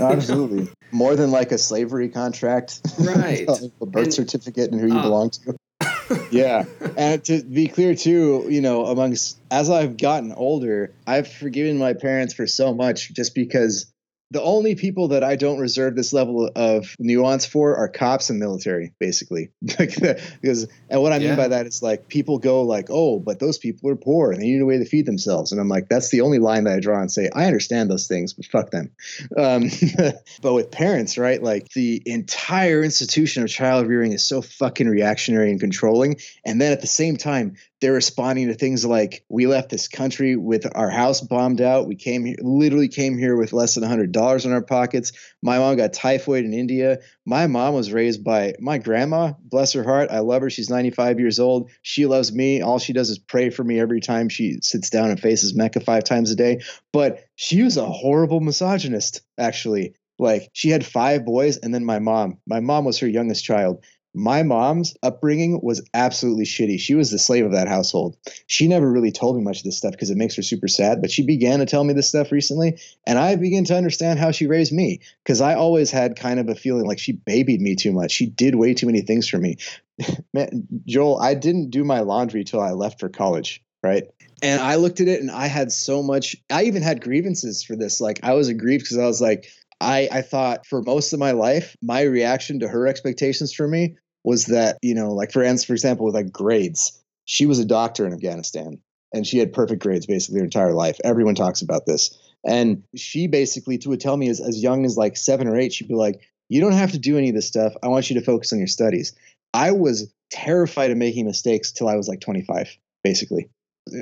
Absolutely. More than like a slavery contract. Right. a birth and, certificate and who you uh, belong to. yeah. And to be clear, too, you know, amongst as I've gotten older, I've forgiven my parents for so much just because the only people that I don't reserve this level of nuance for are cops and military, basically. because and what I mean by that is like people go like, oh, but those people are poor and they need a way to feed themselves, and I'm like, that's the only line that I draw and say I understand those things, but fuck them. Um, but with parents, right? Like the entire institution of child rearing is so fucking reactionary and controlling, and then at the same time, they're responding to things like we left this country with our house bombed out. We came here literally came here with less than $100 in our pockets. My mom got typhoid in india. My mom was raised by my grandma. Bless her heart. I love her. She's 95 years old. She loves me. All she does is pray for me every time she sits down and faces mecca five times a day. But she was a horrible misogynist actually. Like she had five boys and then my mom. My mom was her youngest child my mom's upbringing was absolutely shitty. She was the slave of that household. She never really told me much of this stuff because it makes her super sad, but she began to tell me this stuff recently, and I began to understand how she raised me because I always had kind of a feeling like she babied me too much. She did way too many things for me. Man, Joel, I didn't do my laundry till I left for college, right? And I looked at it and I had so much, I even had grievances for this. Like, I was aggrieved because I was like, I, I thought for most of my life, my reaction to her expectations for me was that you know like for for example with like grades she was a doctor in afghanistan and she had perfect grades basically her entire life everyone talks about this and she basically would tell me as, as young as like seven or eight she'd be like you don't have to do any of this stuff i want you to focus on your studies i was terrified of making mistakes till i was like 25 basically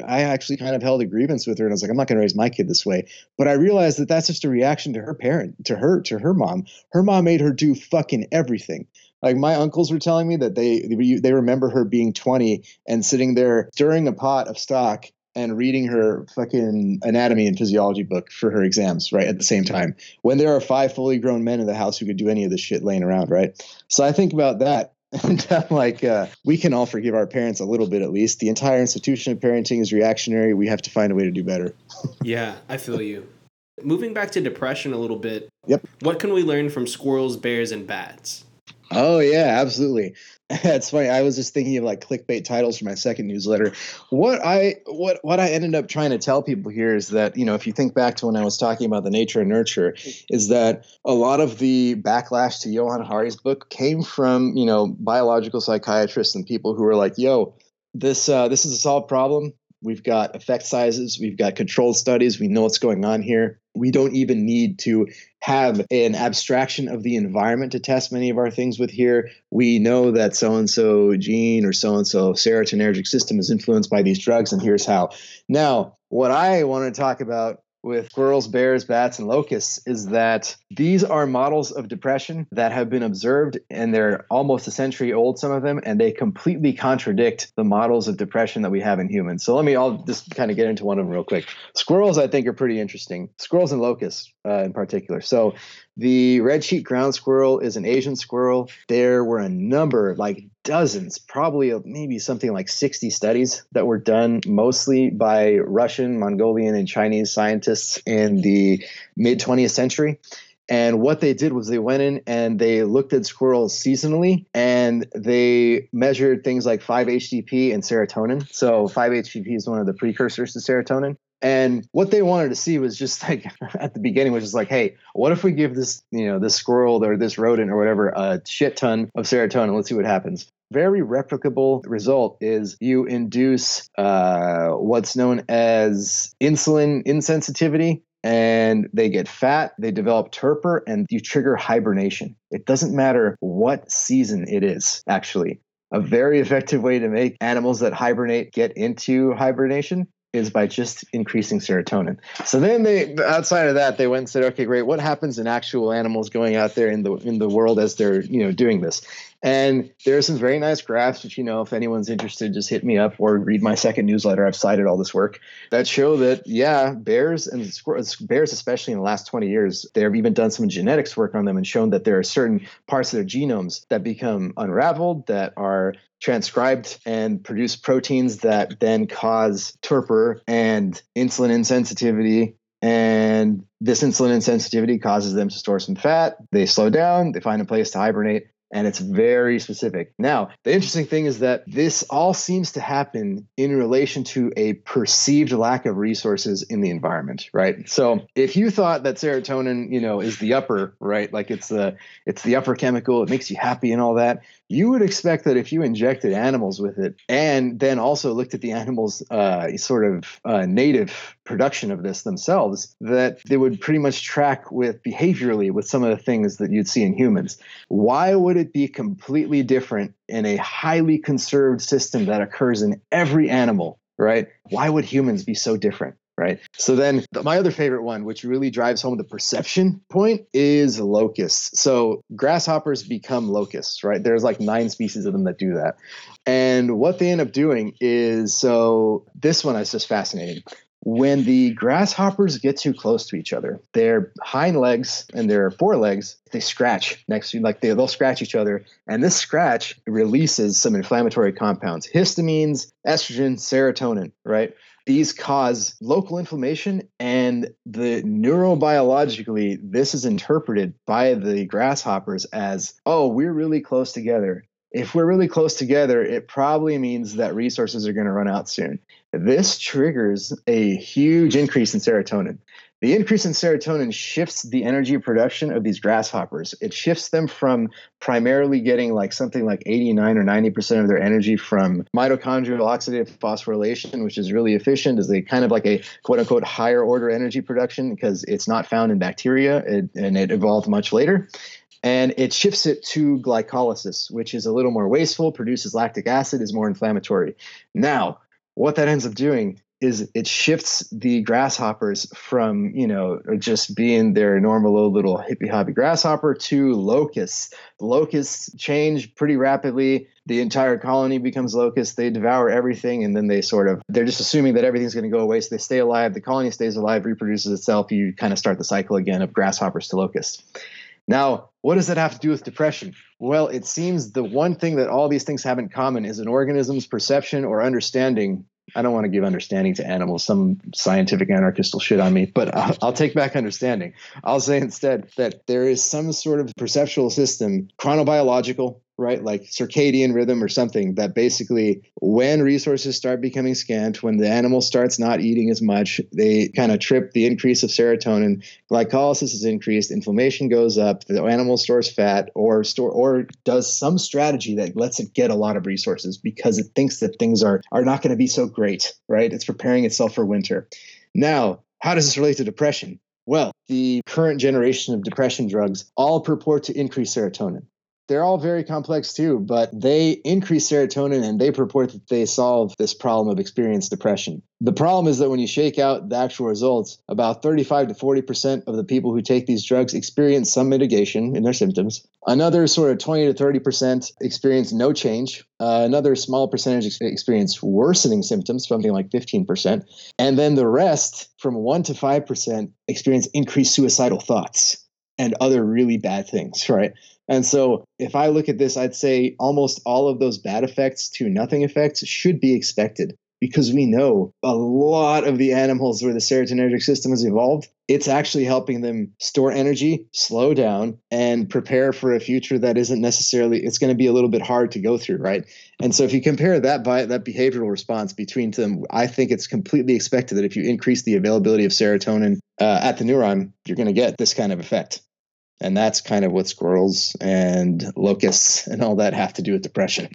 I actually kind of held a grievance with her and I was like, I'm not going to raise my kid this way. But I realized that that's just a reaction to her parent, to her, to her mom. Her mom made her do fucking everything. Like my uncles were telling me that they they remember her being 20 and sitting there stirring a pot of stock and reading her fucking anatomy and physiology book for her exams, right? At the same time, when there are five fully grown men in the house who could do any of this shit laying around, right? So I think about that. And I'm like, uh, we can all forgive our parents a little bit at least. The entire institution of parenting is reactionary. We have to find a way to do better. yeah, I feel you. Moving back to depression a little bit. Yep. What can we learn from squirrels, bears, and bats? Oh yeah, absolutely. That's funny. I was just thinking of like clickbait titles for my second newsletter. What I what what I ended up trying to tell people here is that you know if you think back to when I was talking about the nature and nurture, is that a lot of the backlash to Johann Hari's book came from you know biological psychiatrists and people who were like, "Yo, this uh, this is a solved problem. We've got effect sizes, we've got controlled studies, we know what's going on here. We don't even need to have an abstraction of the environment to test many of our things with here. We know that so and so gene or so and so serotonergic system is influenced by these drugs, and here's how. Now, what I want to talk about with squirrels, bears, bats, and locusts is that these are models of depression that have been observed and they're almost a century old, some of them, and they completely contradict the models of depression that we have in humans. So let me, I'll just kind of get into one of them real quick. Squirrels, I think, are pretty interesting. Squirrels and locusts uh, in particular. So the red cheek ground squirrel is an Asian squirrel. There were a number, like dozens, probably uh, maybe something like 60 studies that were done mostly by Russian, Mongolian, and Chinese scientists in the mid 20th century. And what they did was they went in and they looked at squirrels seasonally and they measured things like 5-HTP and serotonin. So 5-HTP is one of the precursors to serotonin. And what they wanted to see was just like at the beginning was just like, hey, what if we give this, you know, this squirrel or this rodent or whatever a shit ton of serotonin? Let's see what happens. Very replicable result is you induce uh, what's known as insulin insensitivity and they get fat, they develop torpor, and you trigger hibernation. It doesn't matter what season it is, actually. A very effective way to make animals that hibernate get into hibernation is by just increasing serotonin. So then they outside of that they went and said, okay, great, what happens in actual animals going out there in the in the world as they're, you know, doing this? And there are some very nice graphs, which, you know, if anyone's interested, just hit me up or read my second newsletter. I've cited all this work that show that, yeah, bears and bears, especially in the last 20 years, they've even done some genetics work on them and shown that there are certain parts of their genomes that become unraveled, that are transcribed and produce proteins that then cause torpor and insulin insensitivity and this insulin insensitivity causes them to store some fat. They slow down, they find a place to hibernate, and it's very specific. Now, the interesting thing is that this all seems to happen in relation to a perceived lack of resources in the environment, right? So, if you thought that serotonin, you know, is the upper, right? Like it's the it's the upper chemical, it makes you happy and all that, you would expect that if you injected animals with it and then also looked at the animals uh, sort of uh, native production of this themselves that they would pretty much track with behaviorally with some of the things that you'd see in humans. Why would it be completely different in a highly conserved system that occurs in every animal right? Why would humans be so different right? So then my other favorite one, which really drives home the perception point, is locusts. So grasshoppers become locusts, right? There's like nine species of them that do that. And what they end up doing is so this one is just fascinating. When the grasshoppers get too close to each other, their hind legs and their forelegs, they scratch next to like they, they'll scratch each other. And this scratch releases some inflammatory compounds, histamines, estrogen, serotonin, right? These cause local inflammation and the neurobiologically this is interpreted by the grasshoppers as oh we're really close together. If we're really close together it probably means that resources are going to run out soon. This triggers a huge increase in serotonin the increase in serotonin shifts the energy production of these grasshoppers. It shifts them from primarily getting like something like 89 or 90% of their energy from mitochondrial oxidative phosphorylation, which is really efficient, is a kind of like a quote unquote higher order energy production because it's not found in bacteria it, and it evolved much later and it shifts it to glycolysis, which is a little more wasteful, produces lactic acid, is more inflammatory. Now, what that ends up doing is it shifts the grasshoppers from you know just being their normal little hippy hoppy grasshopper to locusts. The locusts change pretty rapidly. The entire colony becomes locusts. They devour everything, and then they sort of they're just assuming that everything's going to go away. So they stay alive. The colony stays alive, reproduces itself. You kind of start the cycle again of grasshoppers to locusts. Now, what does that have to do with depression? Well, it seems the one thing that all these things have in common is an organism's perception or understanding I don't want to give understanding to animals. Some scientific anarchist will shit on me, but I'll, I'll, take back understanding. I'll say instead that there is some sort of perceptual system, chronobiological, right? Like circadian rhythm or something that basically, when resources start becoming scant, when the animal starts not eating as much, they kind of trip the increase of serotonin. Glycolysis is increased, inflammation goes up, the animal stores fat or store or does some strategy that lets it get a lot of resources because it thinks that things are are not going to be so great, right? It's preparing itself for winter. Now, how does this relate to depression? Well, the current generation of depression drugs all purport to increase serotonin they're all very complex too, but they increase serotonin and they purport that they solve this problem of experienced depression. The problem is that when you shake out the actual results, about 35 to 40% of the people who take these drugs experience some mitigation in their symptoms. Another sort of 20 to 30% experience no change. Uh, another small percentage experience worsening symptoms, something like 15%. And then the rest, from 1 to 5%, experience increased suicidal thoughts and other really bad things, right? And so if I look at this, I'd say almost all of those bad effects to nothing effects should be expected because we know a lot of the animals where the serotonergic system has evolved, it's actually helping them store energy, slow down, and prepare for a future that isn't necessarily, it's going to be a little bit hard to go through, right? And so if you compare that by that behavioral response between them, I think it's completely expected that if you increase the availability of serotonin uh, at the neuron, you're going to get this kind of effect. And that's kind of what squirrels and locusts and all that have to do with depression.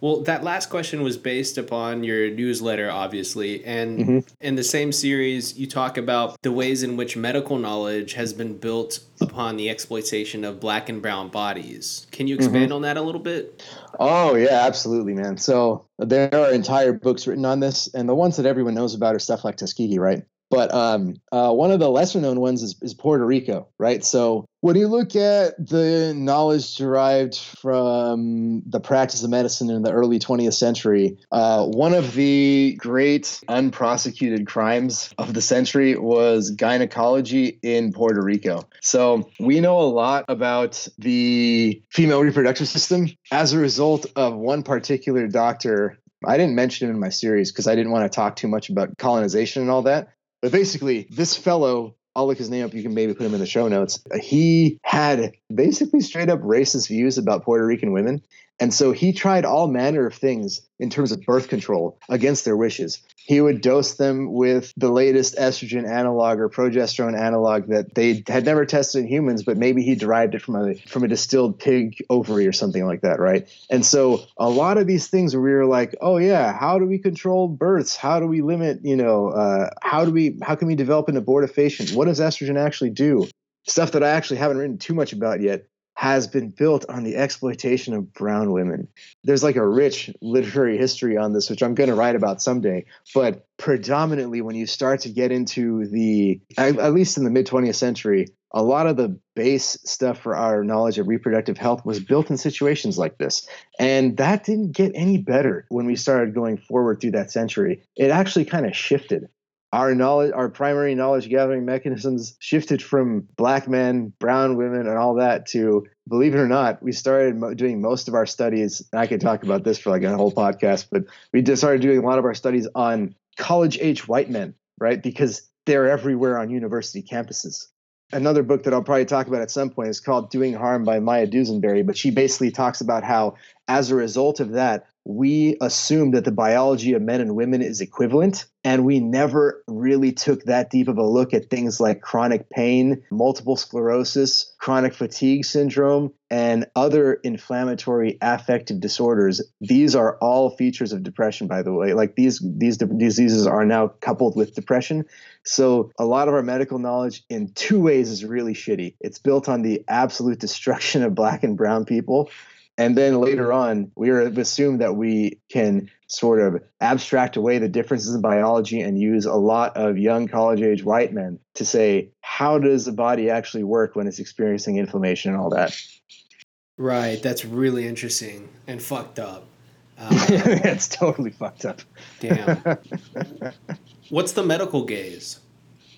Well, that last question was based upon your newsletter, obviously. And mm-hmm. in the same series, you talk about the ways in which medical knowledge has been built upon the exploitation of black and brown bodies. Can you expand mm-hmm. on that a little bit? Oh, yeah, absolutely, man. So there are entire books written on this. And the ones that everyone knows about are stuff like Tuskegee, right? But um, uh, one of the lesser known ones is, is Puerto Rico, right? So when you look at the knowledge derived from the practice of medicine in the early 20th century, uh, one of the great unprosecuted crimes of the century was gynecology in Puerto Rico. So we know a lot about the female reproductive system as a result of one particular doctor I didn't mention him in my series because I didn't want to talk too much about colonization and all that. But basically, this fellow, I'll look his name up. You can maybe put him in the show notes. He had basically straight up racist views about Puerto Rican women. And so he tried all manner of things in terms of birth control against their wishes. He would dose them with the latest estrogen analog or progesterone analog that they had never tested in humans, but maybe he derived it from a from a distilled pig ovary or something like that, right? And so a lot of these things we were like, oh yeah, how do we control births? How do we limit, you know, uh, how do we how can we develop an abortifacient? What does estrogen actually do? Stuff that I actually haven't written too much about yet has been built on the exploitation of brown women. There's like a rich literary history on this, which I'm going to write about someday. But predominantly, when you start to get into the, at least in the mid 20th century, a lot of the base stuff for our knowledge of reproductive health was built in situations like this. And that didn't get any better when we started going forward through that century. It actually kind of shifted our knowledge, our primary knowledge gathering mechanisms shifted from black men, brown women, and all that to, believe it or not, we started mo- doing most of our studies. I could talk about this for like a whole podcast, but we just started doing a lot of our studies on college age white men, right? Because they're everywhere on university campuses. Another book that I'll probably talk about at some point is called Doing Harm by Maya Dusenbery, but she basically talks about how, as a result of that, we assume that the biology of men and women is equivalent. And we never really took that deep of a look at things like chronic pain, multiple sclerosis, chronic fatigue syndrome, and other inflammatory affective disorders. These are all features of depression, by the way. Like these, these diseases are now coupled with depression. So a lot of our medical knowledge in two ways is really shitty. It's built on the absolute destruction of black and brown people and then later on, we are assumed that we can sort of abstract away the differences in biology and use a lot of young college age white men to say, how does the body actually work when it's experiencing inflammation and all that? Right. That's really interesting and fucked up. Um, it's totally fucked up. Damn. What's the medical gaze?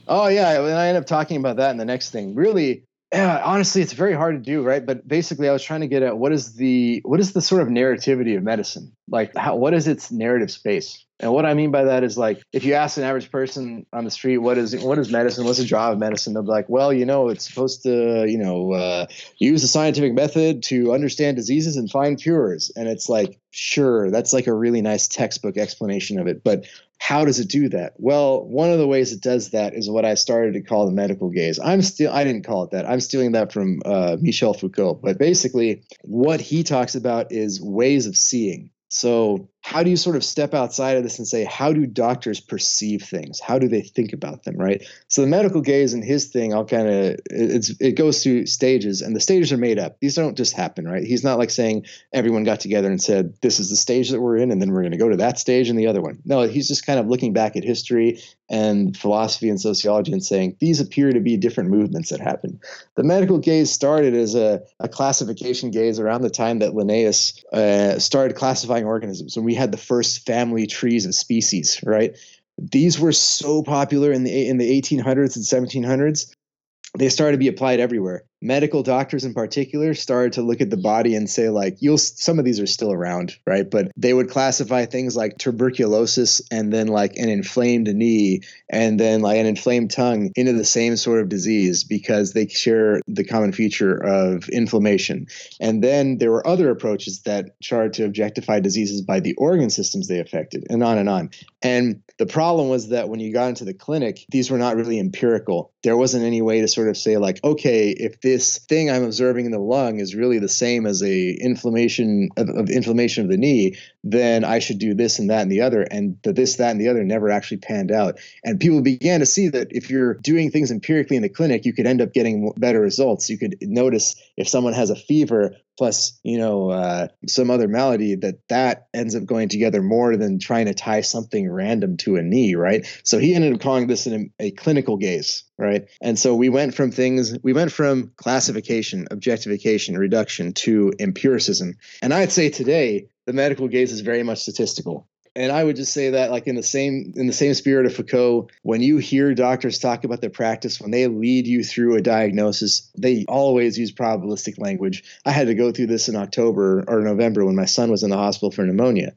Oh yeah, and I end up talking about that in the next thing. Really, yeah, honestly, it's very hard to do, right? But basically, I was trying to get at what is the what is the sort of narrativity of medicine? Like, how what is its narrative space? And what I mean by that is like if you ask an average person on the street what is what is medicine, what's the job of medicine, they'll be like, well, you know, it's supposed to, you know, uh, use the scientific method to understand diseases and find cures. And it's like, sure, that's like a really nice textbook explanation of it, but how does it do that? Well, one of the ways it does that is what I started to call the medical gaze. I'm still I didn't call it that. I'm stealing that from uh, Michel Foucault. But basically, what he talks about is ways of seeing. So how do you sort of step outside of this and say how do doctors perceive things? How do they think about them right? So the medical gaze and his thing i'll kind of it's it goes through stages and the stages are made up. These don't just happen right? He's not like saying everyone got together and said this is the stage that we're in and then we're going to go to that stage and the other one. No he's just kind of looking back at history and philosophy and sociology and saying these appear to be different movements that happen the medical gaze started as a, a classification gaze around the time that linnaeus uh, started classifying organisms. When we we had the first family trees of species, right? These were so popular in the in the 1800s and 1700s. They started to be applied everywhere medical doctors in particular started to look at the body and say like you'll some of these are still around right? But they would classify things like tuberculosis and then like an inflamed knee and then like an inflamed tongue into the same sort of disease because they share the common feature of inflammation. And then there were other approaches that tried to objectify diseases by the organ systems they affected and on and on. And the problem was that when you got into the clinic these were not really empirical. There wasn't any way to sort of say like okay if this this thing I'm observing in the lung is really the same as a inflammation of, of, inflammation of the knee, then I should do this and that and the other. And the this, that, and the other never actually panned out. And people began to see that if you're doing things empirically in the clinic, you could end up getting better results. You could notice if someone has a fever, plus you know uh, some other malady that that ends up going together more than trying to tie something random to a knee right? So he ended up calling this an, a clinical gaze right? And so we went from things we went from classification objectification reduction to empiricism. And i'd say today the medical gaze is very much statistical and I would just say that, like in the same in the same spirit of Foucault, when you hear doctors talk about their practice, when they lead you through a diagnosis, they always use probabilistic language. I had to go through this in October or November when my son was in the hospital for pneumonia.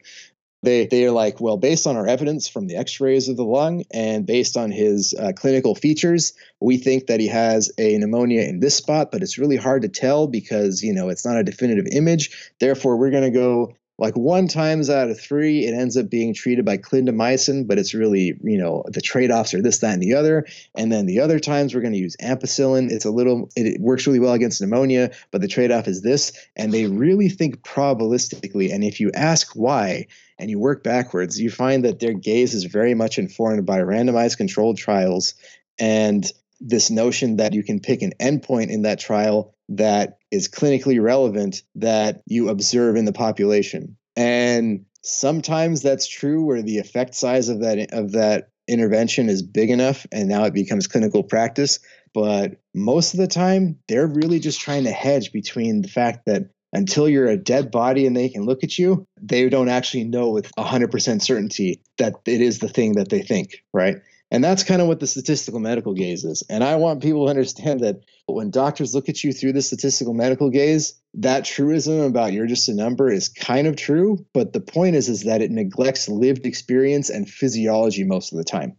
They they are like, well, based on our evidence from the X-rays of the lung and based on his uh, clinical features, we think that he has a pneumonia in this spot, but it's really hard to tell because you know it's not a definitive image. Therefore, we're going to go like one times out of three, it ends up being treated by clindamycin, but it's really, you know, the trade offs are this, that, and the other. And then the other times we're going to use ampicillin. It's a little, it, works really well against pneumonia, but the trade off is this. And they really think probabilistically. And if you ask why, and you work backwards, you find that their gaze is very much informed by randomized controlled trials and this notion that you can pick an endpoint in that trial that is clinically relevant that you observe in the population. And sometimes that's true where the effect size of that of that intervention is big enough and now it becomes clinical practice, but most of the time they're really just trying to hedge between the fact that until you're a dead body and they can look at you, they don't actually know with 100% certainty that it is the thing that they think, right? And that's kind of what the statistical medical gaze is. And I want people to understand that when doctors look at you through the statistical medical gaze, that truism about you're just a number is kind of true. But the point is, is that it neglects lived experience and physiology most of the time.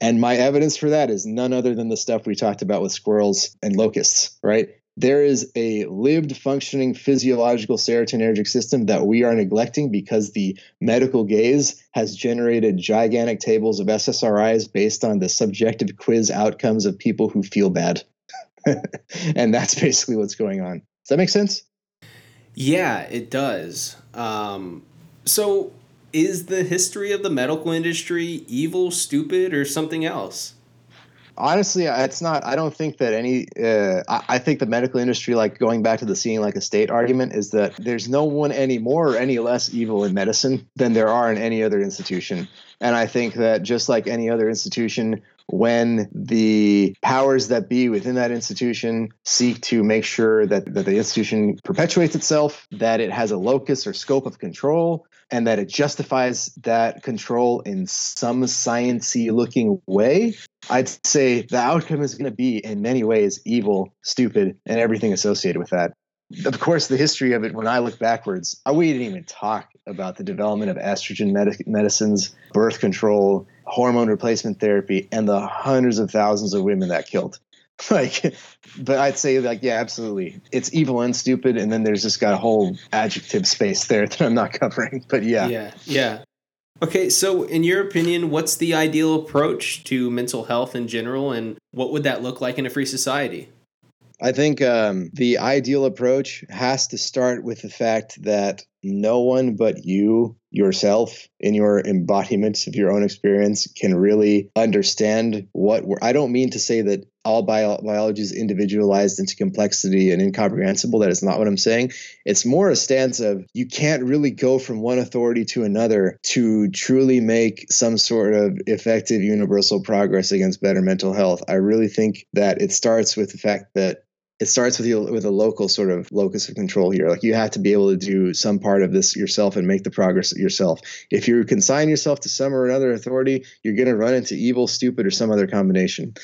And my evidence for that is none other than the stuff we talked about with squirrels and locusts, right? There is a lived functioning physiological serotonergic system that we are neglecting because the medical gaze has generated gigantic tables of SSRIs based on the subjective quiz outcomes of people who feel bad. and that's basically what's going on. Does that make sense? Yeah, it does. Um, so, is the history of the medical industry evil, stupid, or something else? Honestly it's not i don't think that any uh, I, I, think the medical industry like going back to the seeing like a state argument is that there's no one any more or any less evil in medicine than there are in any other institution. And i think that just like any other institution when the powers that be within that institution seek to make sure that, that the institution perpetuates itself, that it has a locus or scope of control, and that it justifies that control in some sciency looking way, I'd say the outcome is going to be in many ways evil, stupid, and everything associated with that. Of course, the history of it, when I look backwards, uh, we didn't even talk about the development of estrogen med- medicines, birth control, hormone replacement therapy, and the hundreds of thousands of women that killed. like, but I'd say like, yeah, absolutely. It's evil and stupid. And then there's just got a whole adjective space there that I'm not covering. But yeah. Yeah. Yeah. Okay, so in your opinion, what's the ideal approach to mental health in general, and what would that look like in a free society? I think um, the ideal approach has to start with the fact that no one but you yourself in your embodiments of your own experience can really understand what I don't mean to say that all bio- biology is individualized into complexity and incomprehensible. That is not what I'm saying. It's more a stance of you can't really go from one authority to another to truly make some sort of effective universal progress against better mental health. I really think that it starts with the fact that it starts with you with a local sort of locus of control here. Like you have to be able to do some part of this yourself and make the progress yourself. If you consign yourself to some or another authority, you're going to run into evil, stupid, or some other combination.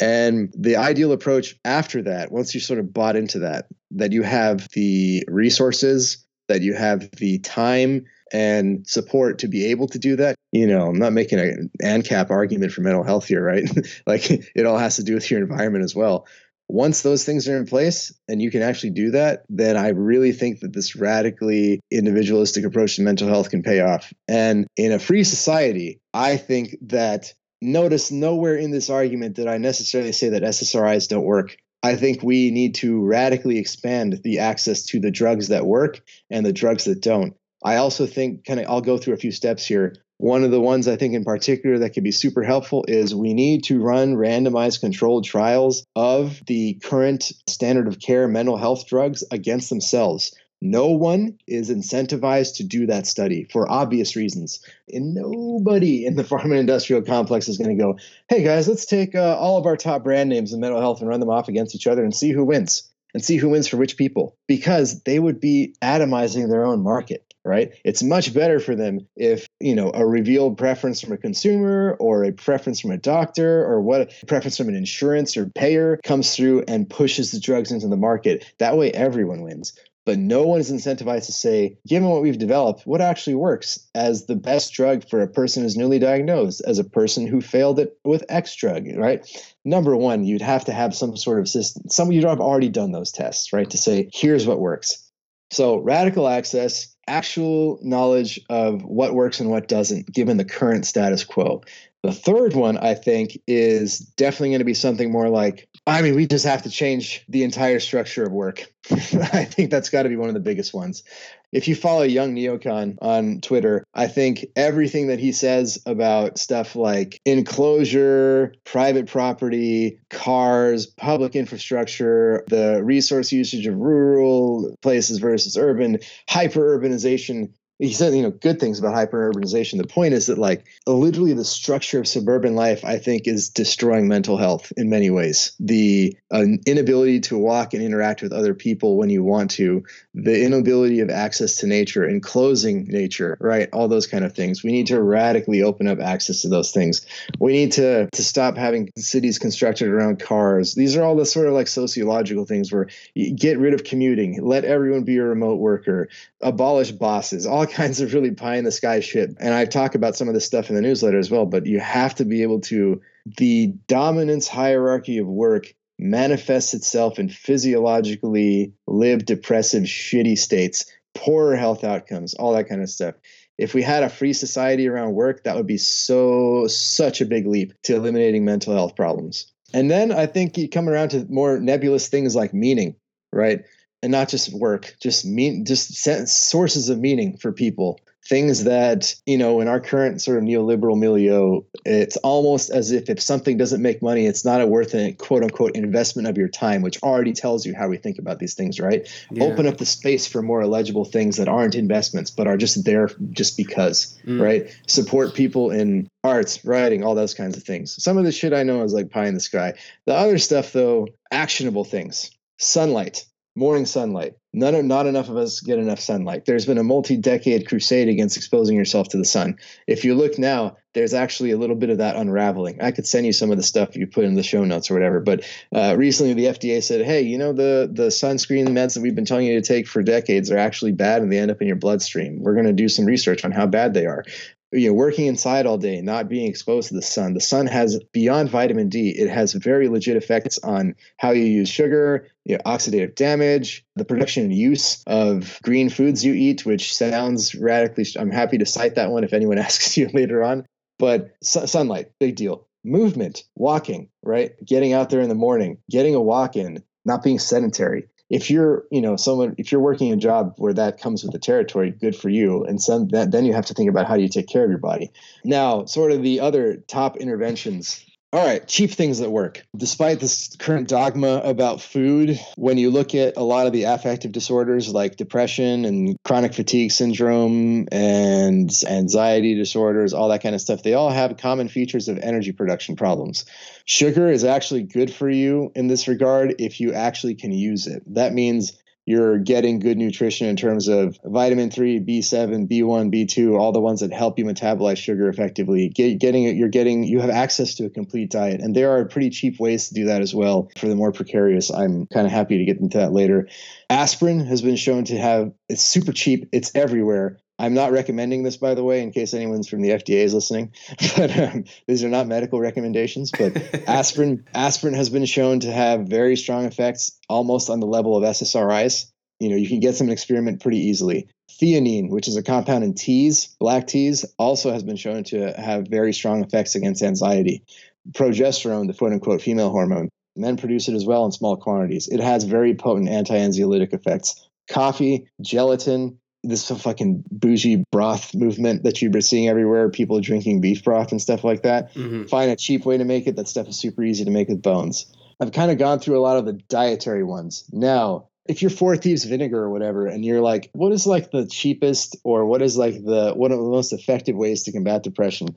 And the ideal approach after that, once you sort of bought into that, that you have the resources, that you have the time and support to be able to do that. You know, I'm not making an ANCAP argument for mental health here, right? like it all has to do with your environment as well once those things are in place and you can actually do that, then I really think that this radically individualistic approach to mental health can pay off. And in a free society, I think that notice nowhere in this argument did I necessarily say that SSRIs don't work. I think we need to radically expand the access to the drugs that work and the drugs that don't. I also think, kind of, I'll go through a few steps here. One of the ones I think in particular that could be super helpful is we need to run randomized controlled trials of the current standard of care mental health drugs against themselves. No one is incentivized to do that study for obvious reasons. And nobody in the pharma industrial complex is going to go, hey guys, let's take uh, all of our top brand names in mental health and run them off against each other and see who wins and see who wins for which people because they would be atomizing their own market right it's much better for them if you know a revealed preference from a consumer or a preference from a doctor or what preference from an insurance or payer comes through and pushes the drugs into the market that way everyone wins but no one is incentivized to say, given what we've developed, what actually works as the best drug for a person who's newly diagnosed, as a person who failed it with X drug, right? Number one, you'd have to have some sort of system. Some you'd have already done those tests, right? To say, here's what works. So radical access actual knowledge of what works and what doesn't, given the current status quo. The third one, I think, is definitely going to be something more like I mean, we just have to change the entire structure of work. I think that's got to be one of the biggest ones. If you follow Young Neocon on Twitter, I think everything that he says about stuff like enclosure, private property, cars, public infrastructure, the resource usage of rural places versus urban, hyper urbanization, he said you know good things about hyperurbanization. The point is that like literally the structure of suburban life i think is destroying mental health in many ways. The uh, inability to walk and interact with other people when you want to the inability of access to nature and closing nature right? All those kind of things. We need to radically open up access to those things. We need to to stop having cities constructed around cars. These are all the sort of like sociological things where get rid of commuting. Let everyone be a remote worker. Abolish bosses. All kinds of really pie in the sky shit. And I talk about some of this stuff in the newsletter as well, but you have to be able to, the dominance hierarchy of work manifests itself in physiologically lived depressive, shitty states, poorer health outcomes, all that kind of stuff. If we had a free society around work, that would be so, such a big leap to eliminating mental health problems. And then I think you come around to more nebulous things like meaning, right? And not just work, just mean, just sources of meaning for people. Things that you know, in our current sort of neoliberal milieu, it's almost as if if something doesn't make money, it's not a worth a quote unquote investment of your time, which already tells you how we think about these things, right? Yeah. Open up the space for more illegible things that aren't investments, but are just there just because, mm. right? Support people in arts, writing, all those kinds of things. Some of the shit I know is like pie in the sky. The other stuff, though, actionable things, sunlight morning sunlight. None of, not enough of us get enough sunlight. There's been a multi-decade crusade against exposing yourself to the sun. If you look now, there's actually a little bit of that unraveling. I could send you some of the stuff you put in the show notes or whatever. But uh, recently, the FDA said, "Hey, you know the the sunscreen meds that we've been telling you to take for decades are actually bad, and they end up in your bloodstream. We're going to do some research on how bad they are." You know, working inside all day, not being exposed to the sun. The sun has beyond vitamin D, it has very legit effects on how you use sugar, you know, oxidative damage, the production and use of green foods you eat, which sounds radically. I'm happy to cite that one if anyone asks you later on. But su- sunlight, big deal. Movement, walking, right? Getting out there in the morning, getting a walk in, not being sedentary if you're you know someone if you're working a job where that comes with the territory good for you. And some that then you have to think about how do you take care of your body. Now sort of the other top interventions all right, cheap things that work. Despite this current dogma about food, when you look at a lot of the affective disorders like depression and chronic fatigue syndrome and anxiety disorders, all that kind of stuff, they all have common features of energy production problems. Sugar is actually good for you in this regard if you actually can use it. That means you're getting good nutrition in terms of vitamin 3 b7 b1 b2 all the ones that help you metabolize sugar effectively. Get, getting it you're getting you have access to a complete diet and there are pretty cheap ways to do that as well. For the more precarious i'm kind of happy to get into that later. Aspirin has been shown to have it's super cheap it's everywhere I'm not recommending this, by the way, in case anyone's from the FDA is listening. But um, these are not medical recommendations. But aspirin, aspirin has been shown to have very strong effects, almost on the level of SSRIs. You know, you can get some experiment pretty easily. Theanine, which is a compound in teas, black teas, also has been shown to have very strong effects against anxiety. Progesterone, the quote unquote female hormone, men produce it as well in small quantities. It has very potent anti anxiolytic effects. Coffee, gelatin, this fucking bougie broth movement that you've been seeing everywhere, people drinking beef broth and stuff like that. Mm-hmm. Find a cheap way to make it. That stuff is super easy to make with bones. I've kind of gone through a lot of the dietary ones. Now, if you're four thieves vinegar or whatever, and you're like, what is like the cheapest or what is like the one of the most effective ways to combat depression?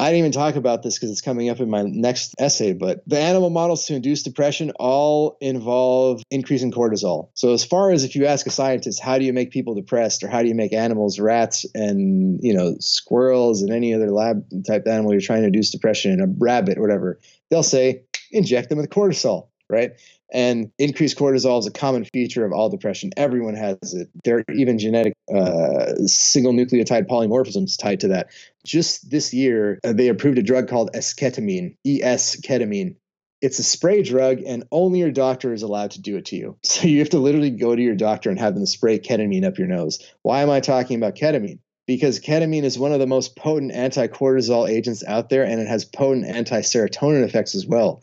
I didn't even talk about this because it's coming up in my next essay, but the animal models to induce depression all involve increasing cortisol. So, as far as if you ask a scientist, how do you make people depressed, or how do you make animals, rats, and you know squirrels, and any other lab type animal you're trying to induce depression, in a rabbit, or whatever, they'll say inject them with cortisol, right? And increased cortisol is a common feature of all depression. Everyone has it. There are even genetic uh, single nucleotide polymorphisms tied to that. Just this year, uh, they approved a drug called esketamine, ES ketamine. It's a spray drug, and only your doctor is allowed to do it to you. So you have to literally go to your doctor and have them spray ketamine up your nose. Why am I talking about ketamine? because ketamine is one of the most potent anti-cortisol agents out there and it has potent anti-serotonin effects as well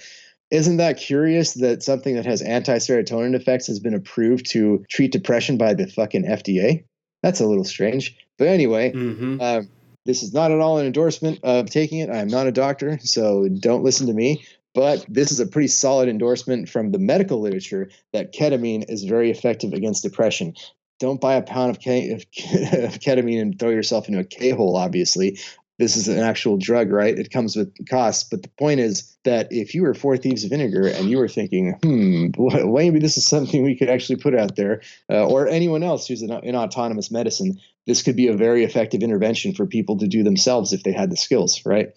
isn't that curious that something that has anti-serotonin effects has been approved to treat depression by the fucking FDA? That's a little strange. But anyway, mm-hmm. uh, this is not at all an endorsement of taking it. I'm not a doctor, so don't listen to me. But this is a pretty solid endorsement from the medical literature that ketamine is very effective against depression don't buy a pound of, K- of ketamine and throw yourself into a K hole, obviously this is an actual drug, right? It comes with costs. But the point is that if you were Four Thieves Vinegar and you were thinking, hmm, maybe this is something we could actually put out there, uh, or anyone else who's in, in autonomous medicine, this could be a very effective intervention for people to do themselves if they had the skills, right?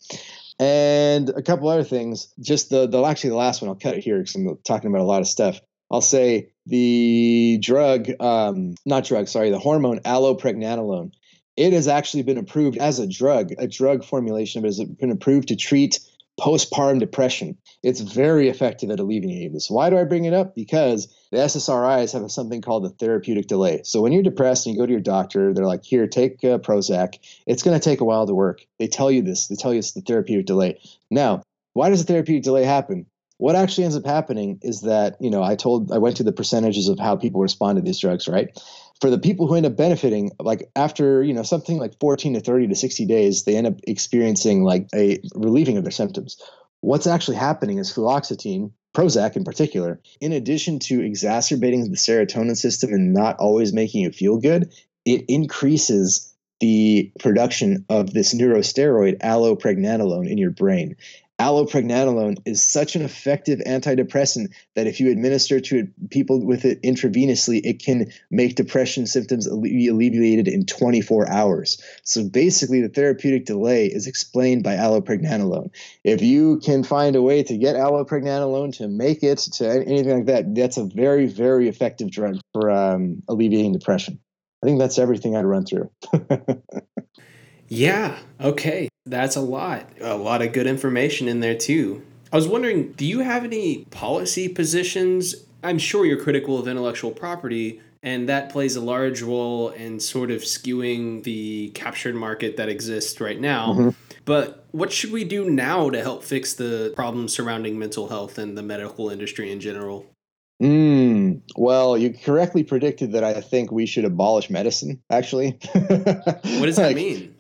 And a couple other things. Just the the actually the last one I'll cut it here because I'm talking about a lot of stuff. I'll say the drug, um, not drug, sorry, the hormone allopregnanolone it has actually been approved as a drug, a drug formulation of it has been approved to treat postpartum depression. It's very effective at alleviating this. Why do I bring it up? Because the SSRIs have something called the therapeutic delay. So when you're depressed and you go to your doctor, they're like, here, take uh, Prozac. It's going to take a while to work. They tell you this. They tell you it's the therapeutic delay. Now, why does the therapeutic delay happen? What actually ends up happening is that, you know, I told, I went to the percentages of how people respond to these drugs, right? For the people who end up benefiting, like after you know something like 14 to 30 to 60 days, they end up experiencing like a relieving of their symptoms. What's actually happening is fluoxetine, Prozac in particular, in addition to exacerbating the serotonin system and not always making you feel good, it increases the production of this neurosteroid allopregnanolone in your brain. Allopregnanolone is such an effective antidepressant that if you administer to people with it intravenously, it can make depression symptoms be alleviated in 24 hours. So basically, the therapeutic delay is explained by allopregnanolone. If you can find a way to get allopregnanolone to make it to anything like that, that's a very, very effective drug for um, alleviating depression. I think that's everything I'd run through. yeah. Okay. That's a lot. A lot of good information in there, too. I was wondering do you have any policy positions? I'm sure you're critical of intellectual property, and that plays a large role in sort of skewing the captured market that exists right now. Mm-hmm. But what should we do now to help fix the problems surrounding mental health and the medical industry in general? Mm, well, you correctly predicted that I think we should abolish medicine, actually. what does that like, mean?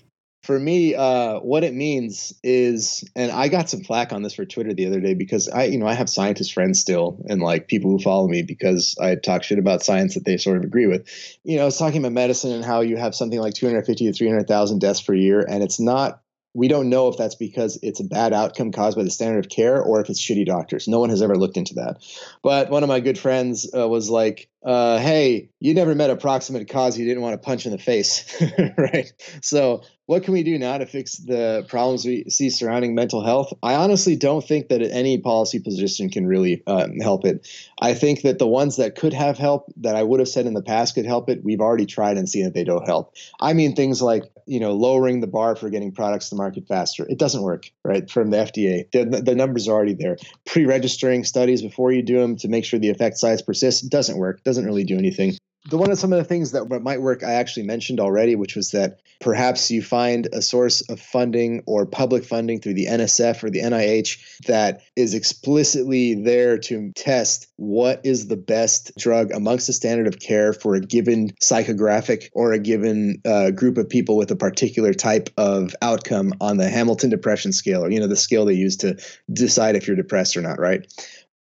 For me, uh, what it means is, and I got some flack on this for Twitter the other day because I, you know, I have scientist friends still and like people who follow me because I talk shit about science that they sort of agree with. You know, I was talking about medicine and how you have something like 250 to 300,000 deaths per year, and it's not we don't know if that's because it's a bad outcome caused by the standard of care or if it's shitty doctors. No one has ever looked into that. But one of my good friends uh, was like, uh, "Hey, you never met a proximate cause you didn't want to punch in the face, right?" So what can we do now to fix the problems we see surrounding mental health? I honestly don't think that any policy position can really um, help it. I think that the ones that could have help that I would have said in the past could help it, we've already tried and seen that they don't help. I mean, things like you know lowering the bar for getting products to market faster. It doesn't work, right? From the FDA, the, the numbers are already there. Pre-registering studies before you do them to make sure the effect size persists doesn't work. Doesn't really do anything the one of some of the things that might work I actually mentioned already, which was that perhaps you find a source of funding or public funding through the NSF or the NIH that is explicitly there to test what is the best drug amongst the standard of care for a given psychographic or a given uh, group of people with a particular type of outcome on the Hamilton depression scale or you know the scale they use to decide if you're depressed or not, right?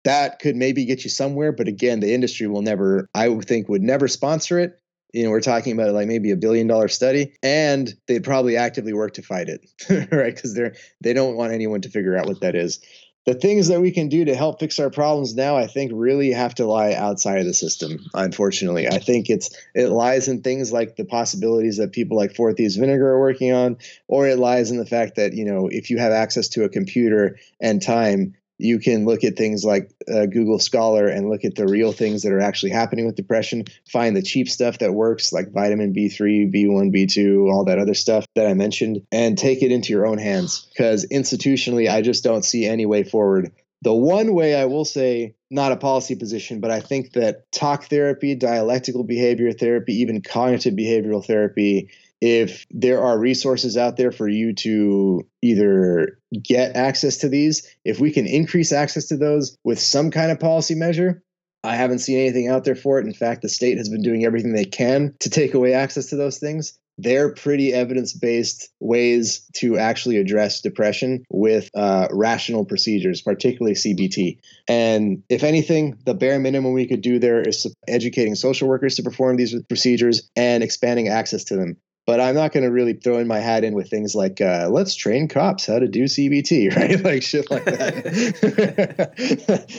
That could maybe get you somewhere. But again, the industry will never, I think, would never sponsor it. You know, we're talking about like maybe a billion dollar study, and they'd probably actively work to fight it, right? Because they're they don't want anyone to figure out what that is. The things that we can do to help fix our problems now, I think, really have to lie outside of the system. Unfortunately, I think it's it lies in things like the possibilities that people like Four Vinegar are working on, or it lies in the fact that you know if you have access to a computer and time, you can look at things like uh, Google Scholar and look at the real things that are actually happening with depression. Find the cheap stuff that works, like vitamin B3, B1, B2, all that other stuff that I mentioned, and take it into your own hands. Because institutionally, I just don't see any way forward. The one way I will say, not a policy position, but I think that talk therapy, dialectical behavior therapy, even cognitive behavioral therapy if there are resources out there for you to either get access to these, if we can increase access to those with some kind of policy measure, I haven't seen anything out there for it. In fact, the state has been doing everything they can to take away access to those things. They're pretty evidence based ways to actually address depression with uh, rational procedures, particularly CBT. And if anything, the bare minimum we could do there is educating social workers to perform these procedures and expanding access to them but I'm not going to really throw in my hat in with things like uh, let's train cops how to do CBT, right? like shit like that.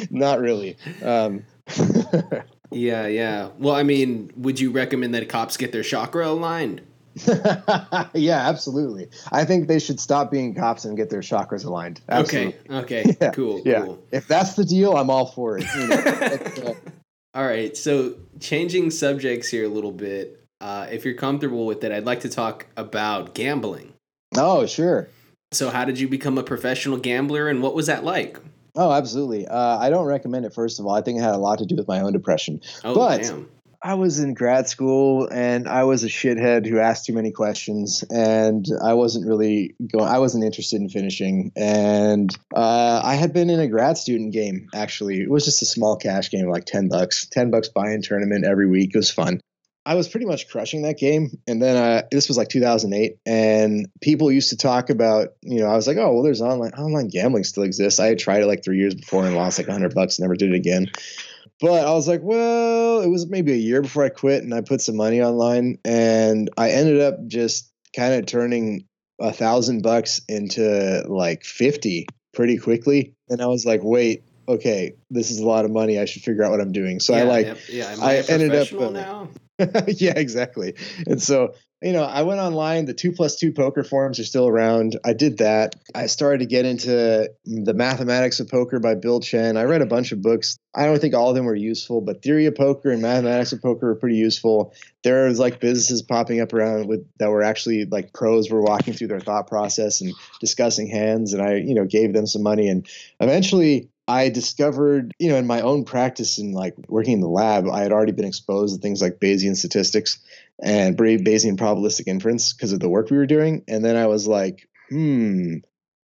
not really. Um, yeah, yeah. Well, I mean, would you recommend that cops get their chakra aligned? yeah, absolutely. I think they should stop being cops and get their chakras aligned. Absolutely. Okay. Okay. Yeah. Cool. Yeah. Cool. If that's the deal, I'm all for it. You know, uh, all right. So changing subjects here a little bit. Uh, if you're comfortable with it, I'd like to talk about gambling. Oh, sure. So, how did you become a professional gambler, and what was that like? Oh, absolutely. Uh, I don't recommend it. First of all, I think it had a lot to do with my own depression. Oh, but damn. I was in grad school and I was a shithead who asked too many questions and I wasn't really going I wasn't interested in finishing and uh, I had been in a grad student game actually it was just a small cash game like 10 bucks 10 bucks buy-in tournament every week it was fun I was pretty much crushing that game. And then uh, this was like 2008, and people used to talk about, you know, I was like, oh, well, there's online online gambling still exists. I had tried it like three years before and lost like 100 bucks, never did it again. But I was like, well, it was maybe a year before I quit, and I put some money online, and I ended up just kind of turning a thousand bucks into like 50 pretty quickly. And I was like, wait, okay, this is a lot of money. I should figure out what I'm doing. So yeah, I like, yeah, I, I ended up uh, now. yeah, exactly. And so you know, I went online. The two plus two poker forums are still around. I did that. I started to get into the mathematics of poker by Bill Chen. I read a bunch of books. I don't think all of them were useful, but theory of poker and mathematics of poker were pretty useful. There was like businesses popping up around with that were actually like pros were walking through their thought process and discussing hands. And I, you know, gave them some money. And eventually I discovered, you know, in my own practice and like working in the lab, I had already been exposed to things like Bayesian statistics and Bayesian probabilistic inference because of the work we were doing. And then I was like, hmm,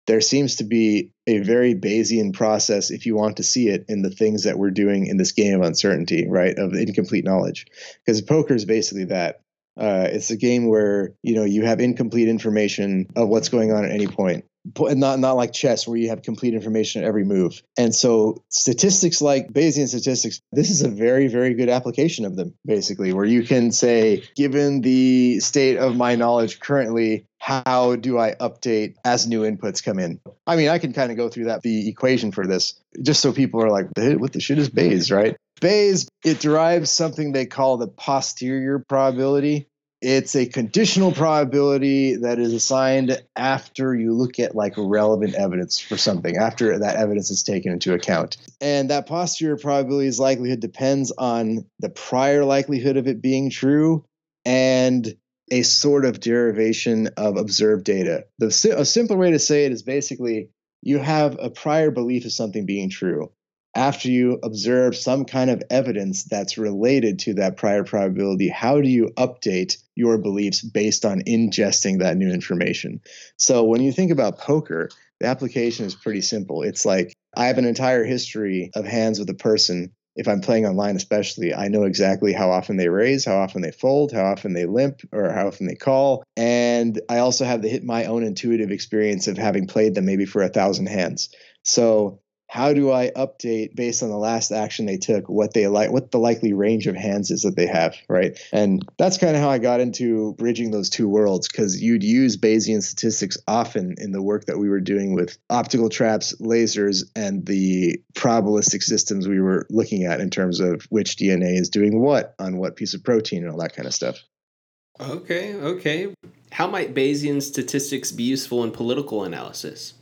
there seems to be a very Bayesian process if you want to see it in the things that we're doing in this game of uncertainty, right? Of incomplete knowledge. Because poker is basically that. Uh, it's a game where you know you have incomplete information of what's going on at any point not not like chess where you have complete information at every move. And so statistics like Bayesian statistics, this is a very very good application of them basically where you can say given the state of my knowledge currently how do I update as new inputs come in? I mean, I can kind of go through that the equation for this just so people are like, what the shit is Bayes, right? Bayes, it derives something they call the posterior probability it's a conditional probability that is assigned after you look at like relevant evidence for something, after that evidence is taken into account. And that posterior probability's likelihood depends on the prior likelihood of it being true and a sort of derivation of observed data. The, a simpler way to say it is basically you have a prior belief of something being true after you observe some kind of evidence that's related to that prior probability, how do you update your beliefs based on ingesting that new information? So when you think about poker, the application is pretty simple. It's like I have an entire history of hands with a person. If I'm playing online, especially, I know exactly how often they raise, how often they fold, how often they limp, or how often they call. And I also have the hit my own intuitive experience of having played them maybe for a thousand hands. So how do I update based on the last action they took what they like what the likely range of hands is that they have, right? And that's kind of how I got into bridging those two worlds because you'd use Bayesian statistics often in the work that we were doing with optical traps, lasers, and the probabilistic systems we were looking at in terms of which DNA is doing what on what piece of protein and all that kind of stuff. Okay, okay. How might Bayesian statistics be useful in political analysis?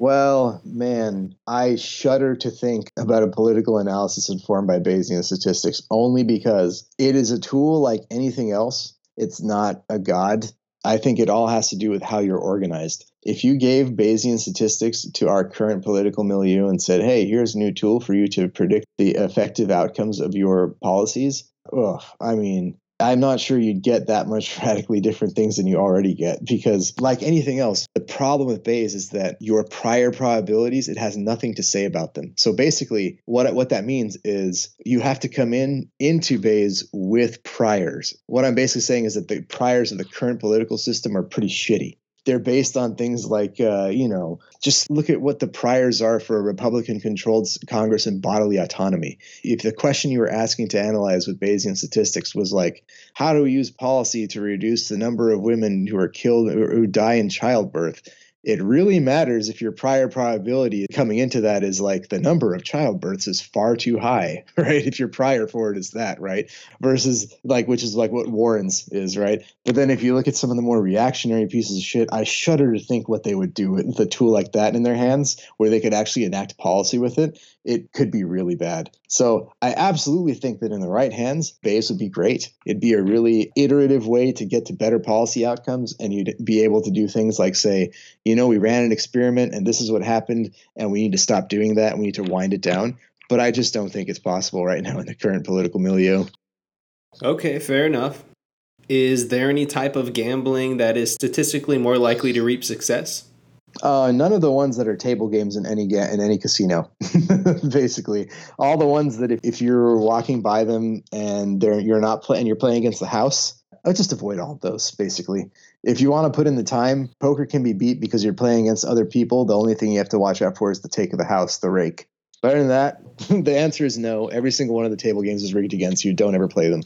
Well, man, I shudder to think about a political analysis informed by Bayesian statistics only because it is a tool like anything else. It's not a god. I think it all has to do with how you're organized. If you gave Bayesian statistics to our current political milieu and said, hey, here's a new tool for you to predict the effective outcomes of your policies, ugh, I mean, I'm not sure you'd get that much radically different things than you already get because, like anything else, the problem with Bayes is that your prior probabilities, it has nothing to say about them. So basically, what, what that means is you have to come in into Bayes with priors. What I'm basically saying is that the priors of the current political system are pretty shitty they're based on things like uh, you know just look at what the priors are for a republican controlled congress and bodily autonomy. If the question you were asking to analyze with bayesian statistics was like how do we use policy to reduce the number of women who are killed or who die in childbirth it really matters if your prior probability coming into that is like the number of childbirths is far too high, right? If your prior for it is that, right? Versus like, which is like what Warren's is, right? But then if you look at some of the more reactionary pieces of shit, I shudder to think what they would do with a tool like that in their hands where they could actually enact policy with it. It could be really bad. So I absolutely think that in the right hands, Bayes would be great. It'd be a really iterative way to get to better policy outcomes, and you'd be able to do things like say, you know, we ran an experiment and this is what happened, and we need to stop doing that. And we need to wind it down. But I just don't think it's possible right now in the current political milieu. Okay, fair enough. Is there any type of gambling that is statistically more likely to reap success? Uh, none of the ones that are table games in any ga- in any casino, basically. All the ones that if, if you're walking by them and they're you're not playing, you're playing against the house, I just avoid all those. Basically, if you want to put in the time, poker can be beat because you're playing against other people. The only thing you have to watch out for is the take of the house, the rake. But other than that, the answer is no. Every single one of the table games is rigged against you. Don't ever play them.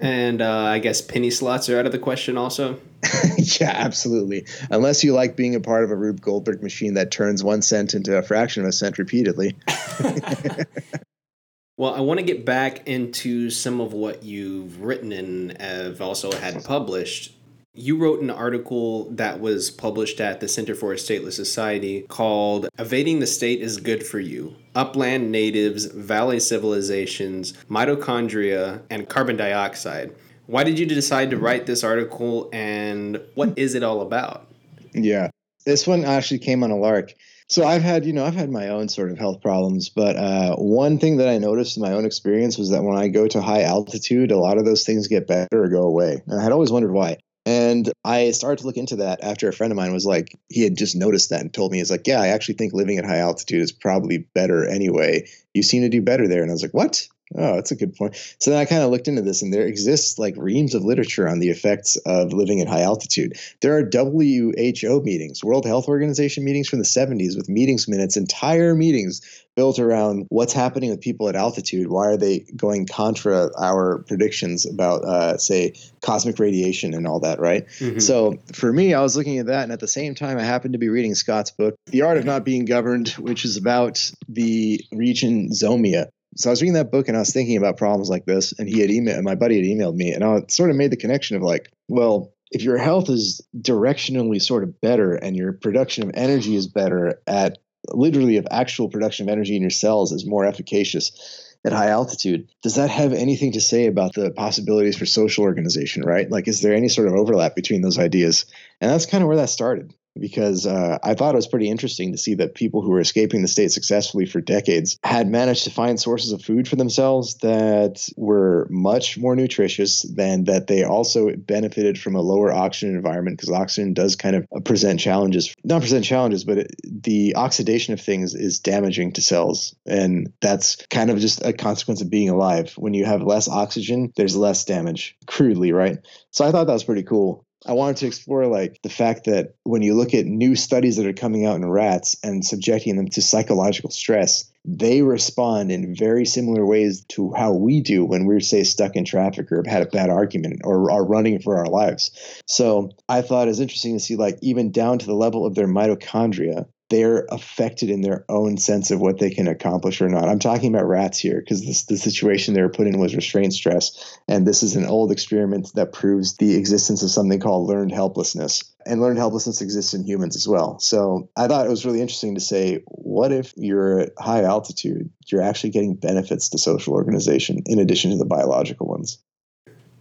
And uh, I guess penny slots are out of the question also. yeah, absolutely. Unless you like being a part of a Rube Goldberg machine that turns one cent into a fraction of a cent repeatedly. well, I want to get back into some of what you've written and have also had published you wrote an article that was published at the Center for a Stateless Society called Evading the State is Good for You Upland Natives, Valley Civilizations, Mitochondria, and Carbon Dioxide. Why did you decide to write this article and what is it all about? Yeah, this one actually came on a lark. So I've had, you know, I've had my own sort of health problems, but uh, one thing that I noticed in my own experience was that when I go to high altitude, a lot of those things get better or go away. And I had always wondered why. And I started to look into that after a friend of mine was like, he had just noticed that and told me, he's like, yeah, I actually think living at high altitude is probably better anyway. You seem to do better there. And I was like, what? Oh, that's a good point. So then I kind of looked into this, and there exists like reams of literature on the effects of living at high altitude. There are WHO meetings, World Health Organization meetings from the 70s with meetings minutes, entire meetings built around what's happening with people at altitude. Why are they going contra our predictions about, uh, say, cosmic radiation and all that, right? Mm-hmm. So for me, I was looking at that, and at the same time, I happened to be reading Scott's book, The Art of Not Being Governed, which is about the region Zomia so I was reading that book and I was thinking about problems like this, and he had emailed my buddy had emailed me, and I sort of made the connection of like, well, if your health is directionally sort of better and your production of energy is better at literally of actual production of energy in your cells is more efficacious at high altitude, does that have anything to say about the possibilities for social organization, right? Like, is there any sort of overlap between those ideas? And that's kind of where that started because uh, I thought it was pretty interesting to see that people who were escaping the state successfully for decades had managed to find sources of food for themselves that were much more nutritious than that they also benefited from a lower oxygen environment because oxygen does kind of present challenges. Not present challenges but it, the oxidation of things is damaging to cells and that's kind of just a consequence of being alive. When you have less oxygen there's less damage crudely right? So i thought that was pretty cool I wanted to explore like the fact that when you look at new studies that are coming out in rats and subjecting them to psychological stress, they respond in very similar ways to how we do when we're say stuck in traffic or have had a bad argument or are running for our lives. So I thought it was interesting to see like even down to the level of their mitochondria, they're affected in their own sense of what they can accomplish or not. I'm talking about rats here because the situation they were put in was restraint stress. And this is an old experiment that proves the existence of something called learned helplessness. And learned helplessness exists in humans as well. So I thought it was really interesting to say, what if you're at high altitude, you're actually getting benefits to social organization in addition to the biological ones?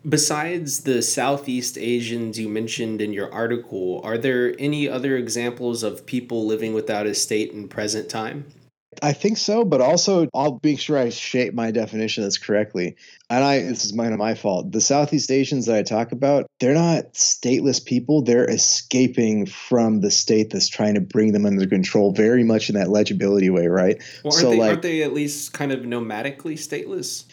Besides the Southeast Asians you mentioned in your article, are there any other examples of people living without a state in present time? I think so, but also I'll make sure I shape my definition of this correctly. And I this is mine of my fault. The Southeast Asians that I talk about, they're not stateless people. They're escaping from the state that's trying to bring them under control, very much in that legibility way, right? Well, aren't, so they, like, aren't they at least kind of nomadically stateless?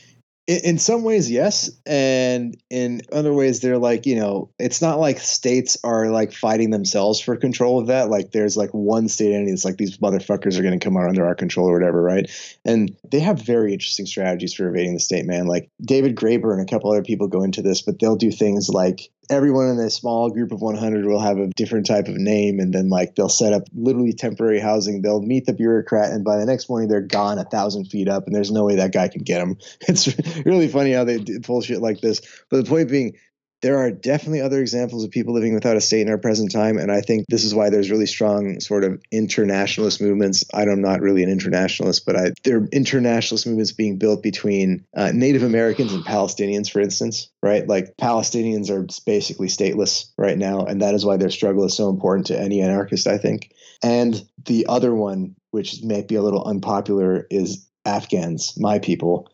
In, some ways yes. And in other ways they're like you know it's not like states are like fighting themselves for control of that. Like there's like one state entity that's like these motherfuckers are going to come out under our control or whatever right? And they have very interesting strategies for evading the state man. Like david graeber and a couple other people go into this but they'll do things like everyone in a small group of 100 will have a different type of name and then like they'll set up literally temporary housing. They'll meet the bureaucrat and by the next morning they're gone a thousand feet up and there's no way that guy can get them it's really funny how they pull shit like this. But the point being there are definitely other examples of people living without a state in our present time. And I think this is why there's really strong sort of internationalist movements. I'm not really an internationalist, but I, there are internationalist movements being built between uh, Native Americans and Palestinians, for instance, right? Like Palestinians are basically stateless right now. And that is why their struggle is so important to any anarchist, I think. And the other one, which may be a little unpopular, is Afghans, my people,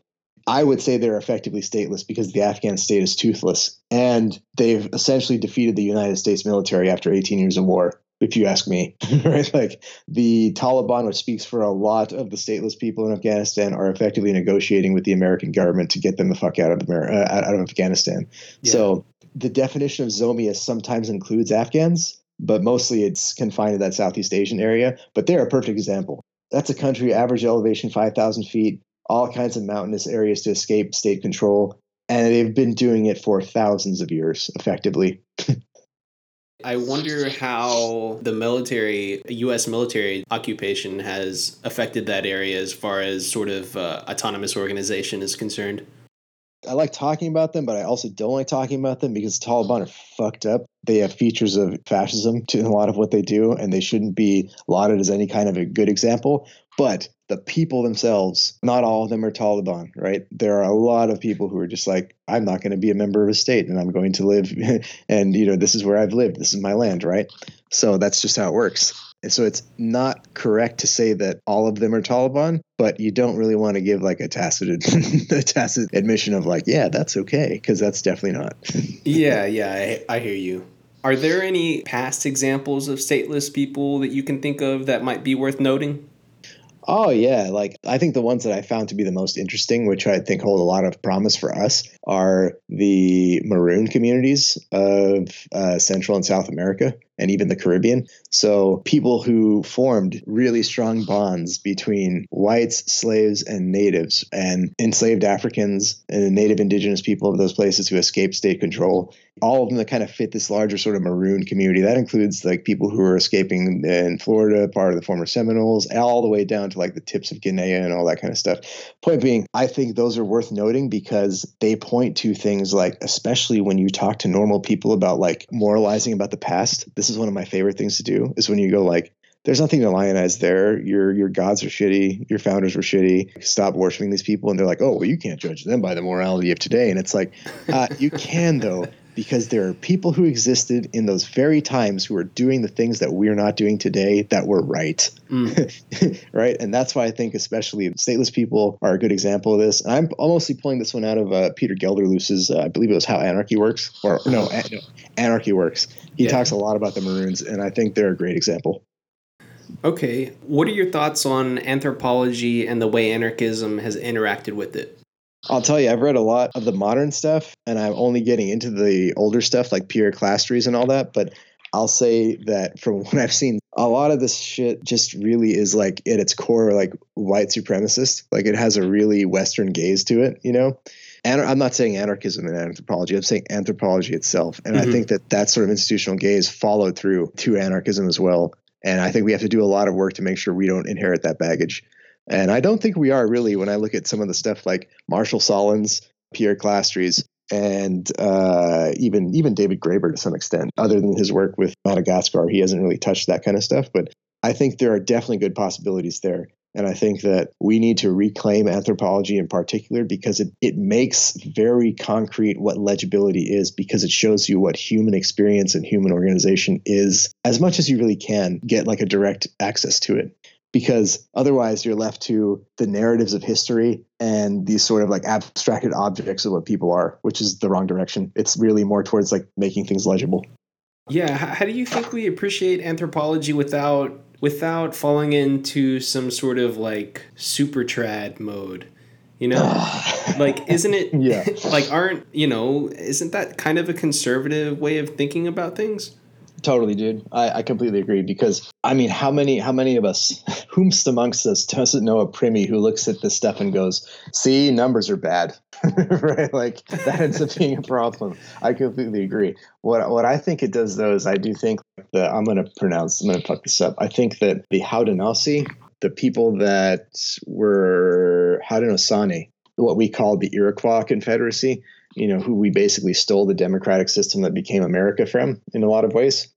I would say they're effectively stateless because the Afghan state is toothless. And they've essentially defeated the United States military after 18 years of war, if you ask me. right? Like the Taliban, which speaks for a lot of the stateless people in Afghanistan, are effectively negotiating with the American government to get them the fuck out of, America, uh, out of Afghanistan. Yeah. So the definition of Zomia sometimes includes Afghans, but mostly it's confined to that Southeast Asian area. But they're a perfect example. That's a country, average elevation 5,000 feet, all kinds of mountainous areas to escape state control. and they've been doing it for thousands of years effectively. I wonder how the military, U.S. military occupation has affected that area as far as sort of uh, autonomous organization is concerned. I like talking about them, but I also don't like talking about them because the Taliban are fucked up. They have features of fascism to a lot of what they do, and they shouldn't be lauded as any kind of a good example. But the people themselves, not all of them are Taliban, right? There are a lot of people who are just like, I'm not going to be a member of a state and I'm going to live, and, you know, this is where I've lived, this is my land, right? So that's just how it works. And so it's not correct to say that all of them are Taliban, but you don't really want to give like a tacit a tacit admission of like, yeah, that's okay, because that's definitely not. yeah, yeah, I, I hear you. Are there any past examples of stateless people that you can think of that might be worth noting? Oh yeah, like I think the ones that I found to be the most interesting, which I think hold a lot of promise for us, are the maroon communities of uh, Central and South America and even the Caribbean. So people who formed really strong bonds between whites, slaves, and natives, and enslaved Africans and native indigenous people of those places who escaped state control. All of them that kind of fit this larger sort of maroon community. That includes like people who are escaping in Florida, part of the former Seminoles, all the way down to like the tips of Guinea and all that kind of stuff. Point being, I think those are worth noting because they point to things like, especially when you talk to normal people about like moralizing about the past. This is one of my favorite things to do is when you go like there's nothing to lionize there. Your your gods are shitty. Your founders were shitty. Stop worshiping these people. And they're like, oh, well, you can't judge them by the morality of today. And it's like, uh, you can though, because there are people who existed in those very times who are doing the things that we're not doing today that were right. Mm. right. And that's why I think especially stateless people are a good example of this. And I'm mostly pulling this one out of uh, Peter Gelderloos's, uh, I believe it was How Anarchy Works, or no, no Anarchy Works. He yeah. talks a lot about the Maroons, and I think they're a great example. Okay. What are your thoughts on anthropology and the way anarchism has interacted with it? I'll tell you, I've read a lot of the modern stuff, and I'm only getting into the older stuff like Pierre Clastres and all that. But I'll say that from what I've seen, a lot of this shit just really is like at its core, like white supremacist. Like it has a really Western gaze to it, you know? And I'm not saying anarchism and anthropology. I'm saying anthropology itself. And mm-hmm. I think that that sort of institutional gaze followed through to anarchism as well. And I think we have to do a lot of work to make sure we don't inherit that baggage. And I don't think we are really when I look at some of the stuff like Marshall Sahlins, Pierre Clastres, and uh, even even David Graeber to some extent. Other than his work with Madagascar, he hasn't really touched that kind of stuff. But I think there are definitely good possibilities there. And I think that we need to reclaim anthropology in particular because it, it makes very concrete what legibility is because it shows you what human experience and human organization is as much as you really can get like a direct access to it. Because otherwise, you're left to the narratives of history and these sort of like abstracted objects of what people are, which is the wrong direction. It's really more towards like making things legible. Yeah. How do you think we appreciate anthropology without without falling into some sort of like super trad mode you know like isn't it yeah like aren't you know isn't that kind of a conservative way of thinking about things Totally, dude. I, I completely agree because I mean, how many how many of us, whomst amongst us, doesn't know a primi who looks at this stuff and goes, "See, numbers are bad," right? Like that ends up being a problem. I completely agree. What what I think it does though is I do think that I'm going to pronounce. I'm going to fuck this up. I think that the Haudenosaunee, the people that were Haudenosaunee, what we call the Iroquois Confederacy, you know, who we basically stole the democratic system that became America from in a lot of ways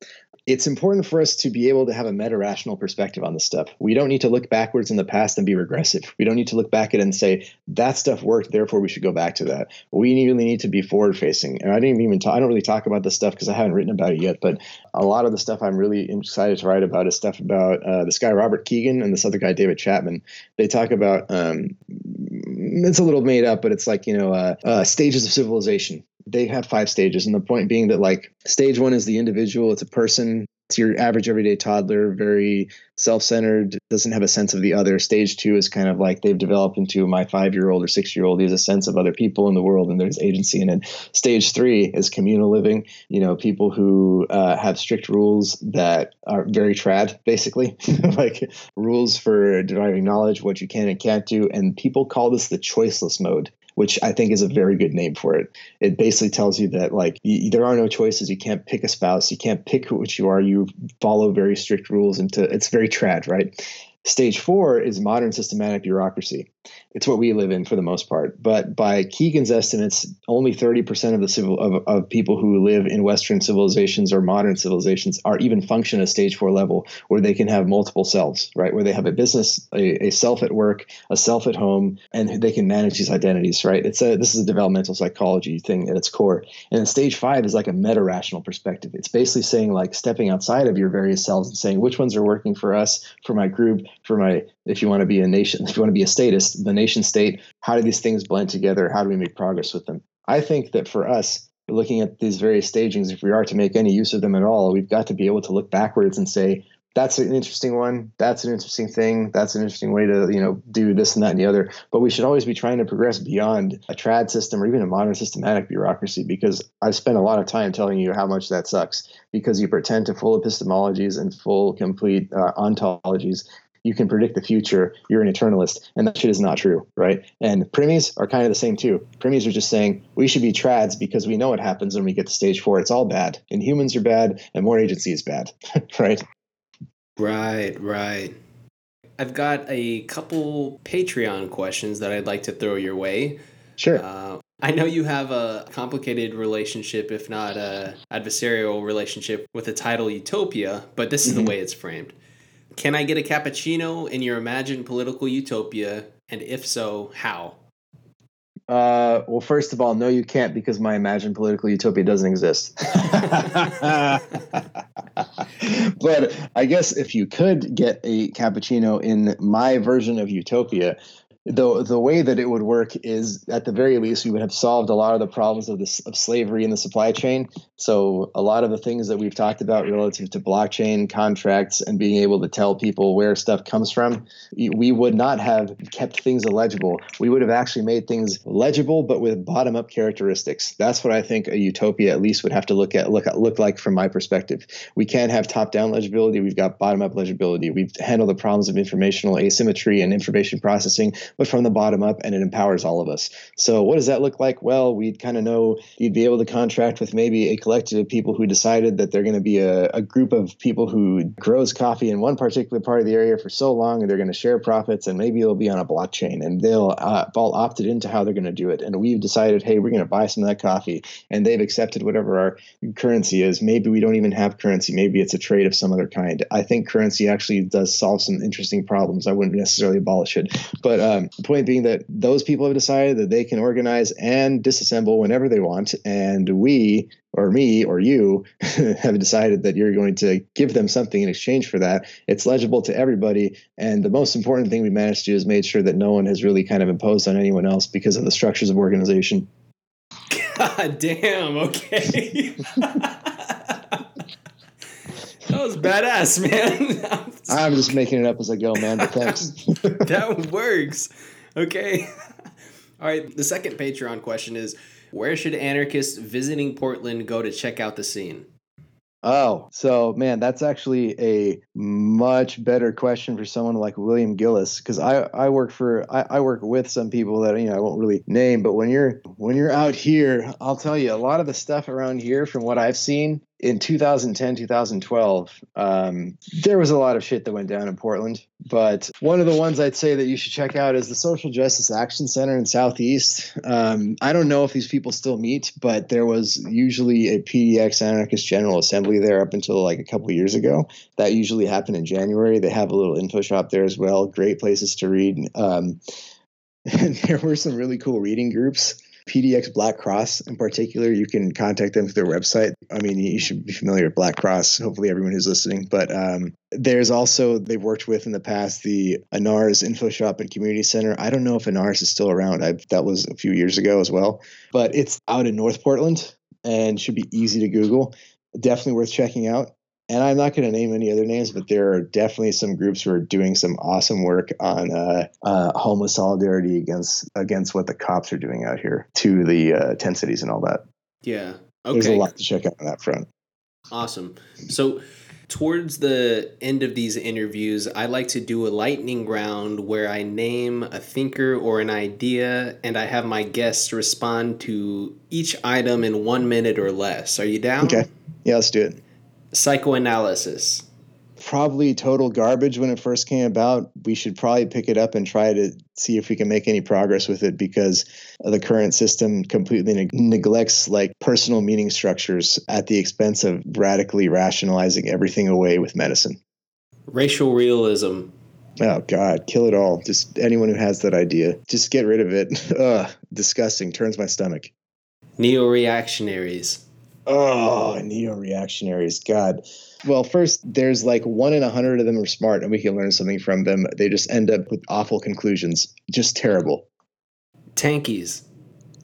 it's important for us to be able to have a meta rational perspective on this stuff. We don't need to look backwards in the past and be regressive. We don't need to look back at it and say that stuff worked, therefore we should go back to that. We really need to be forward facing. And I didn't even talk, I don't really talk about this stuff because I haven't written about it yet. But a lot of the stuff I'm really excited to write about is stuff about uh, this guy Robert Kegan, and this other guy David Chapman. They talk about um, it's a little made up, but it's like you know uh, uh, stages of civilization they have five stages and the point being that like stage one is the individual it's a person it's your average everyday toddler very self-centered doesn't have a sense of the other. Stage two is kind of like they've developed into my five year old or six year old he has a sense of other people in the world and there's agency in it. Stage three is communal living you know people who uh, have strict rules that are very trad basically. Like rules for deriving knowledge what you can and can't do and people call this the choiceless mode which I think is a very good name for it. It basically tells you that like y- there are no choices. You can't pick a spouse. You can't pick what you are. You follow very strict rules. Into it's very trad, right? Stage four is modern systematic bureaucracy. It's what we live in for the most part. But by Kegan's estimates, only 30% of the civil of, of people who live in Western civilizations or modern civilizations are even function at stage four level, where they can have multiple selves, right? Where they have a business, a, a self at work, a self at home, and they can manage these identities, right? It's a this is a developmental psychology thing at its core. And stage five is like a meta rational perspective. It's basically saying like stepping outside of your various selves and saying which ones are working for us, for my group, for my if you want to be a nation, if you want to be a statist, the nation state, how do these things blend together? How do we make progress with them? I think that for us, looking at these various stagings, if we are to make any use of them at all, we've got to be able to look backwards and say, that's an interesting one. That's an interesting thing. That's an interesting way to, you know, do this and that and the other. But we should always be trying to progress beyond a trad system or even a modern systematic bureaucracy because I've spent a lot of time telling you how much that sucks because you pretend to full epistemologies and full complete uh, ontologies you can predict the future. You're an eternalist, and that shit is not true, right? And primies are kind of the same too. Primies are just saying we should be trads because we know what happens when we get to stage four. It's all bad, and humans are bad, and more agency is bad, right? Right, right. I've got a couple Patreon questions that I'd like to throw your way. Sure. Uh, I know you have a complicated relationship, if not a adversarial relationship, with the title Utopia, but this is mm-hmm. the way it's framed. Can I get a cappuccino in your imagined political utopia? And if so, how? Uh, well, first of all, no, you can't because my imagined political utopia doesn't exist. but I guess if you could get a cappuccino in my version of utopia, the the way that it would work is at the very least we would have solved a lot of the problems of this of slavery in the supply chain. So a lot of the things that we've talked about relative to blockchain contracts and being able to tell people where stuff comes from we would not have kept things illegible. We would have actually made things legible but with bottom up characteristics. That's what i think a utopia at least would have to look at look look like from my perspective. We can't have top down legibility. We've got bottom up legibility. We've handled the problems of informational asymmetry and information processing but from the bottom up and it empowers all of us. So what does that look like? Well, we'd kind of know you'd be able to contract with maybe a collective of people who decided that they're going to be a, a group of people who grows coffee in one particular part of the area for so long and they're going to share profits and maybe it'll be on a blockchain and they'll uh, all opted into how they're going to do it. And we've decided, hey, we're going to buy some of that coffee and they've accepted whatever our currency is. Maybe we don't even have currency. Maybe it's a trade of some other kind. I think currency actually does solve some interesting problems. I wouldn't necessarily abolish it, but um, um, point being that those people have decided that they can organize and disassemble whenever they want, and we or me or you have decided that you're going to give them something in exchange for that. It's legible to everybody, and the most important thing we managed to do is made sure that no one has really kind of imposed on anyone else because of the structures of organization. God damn. Okay. That was badass, man. I'm just making it up as I go, man. But thanks. that works. Okay. All right. The second Patreon question is Where should anarchists visiting Portland go to check out the scene? Oh, so man, that's actually a much better question for someone like William Gillis because I, I work for I, I work with some people that you know I won't really name, but when you're when you're out here, I'll tell you a lot of the stuff around here from what I've seen in 2010 2012 um, there was a lot of shit that went down in portland but one of the ones i'd say that you should check out is the social justice action center in southeast. Um, i don't know if these people still meet but there was usually a pdx anarchist general assembly there up until like a couple years ago. That usually happened in january. They have a little info shop there as well great places to read um, and there were some really cool reading groups PDX Black Cross in particular, you can contact them through their website. I mean, you should be familiar with Black Cross, hopefully everyone who's listening. But um, there's also, they've worked with in the past the Anarres Info Shop and Community Center. I don't know if Anarres is still around. I, that was a few years ago as well. But it's out in North Portland and should be easy to Google. Definitely worth checking out and I'm not going to name any other names, but there are definitely some groups who are doing some awesome work on uh, uh, homeless solidarity against against what the cops are doing out here to the uh, tent cities and all that. Yeah, okay. There's a lot to check out on that front. Awesome. So Towards the end of these interviews, I like to do a lightning round where I name a thinker or an idea and I have my guests respond to each item in one minute or less. Are you down? Okay. Yeah, let's do it. Psychoanalysis. Probably total garbage when it first came about. We should probably pick it up and try to see if we can make any progress with it because the current system completely neg- neglects like personal meaning structures at the expense of radically rationalizing everything away with medicine. Racial realism. Oh God, kill it all. Just anyone who has that idea, just get rid of it. Ugh, disgusting. Turns my stomach. Neo reactionaries. Oh, neo reactionaries. God. Well, first, there's like one in a hundred of them are smart and we can learn something from them. They just end up with awful conclusions. Just terrible. Tankies.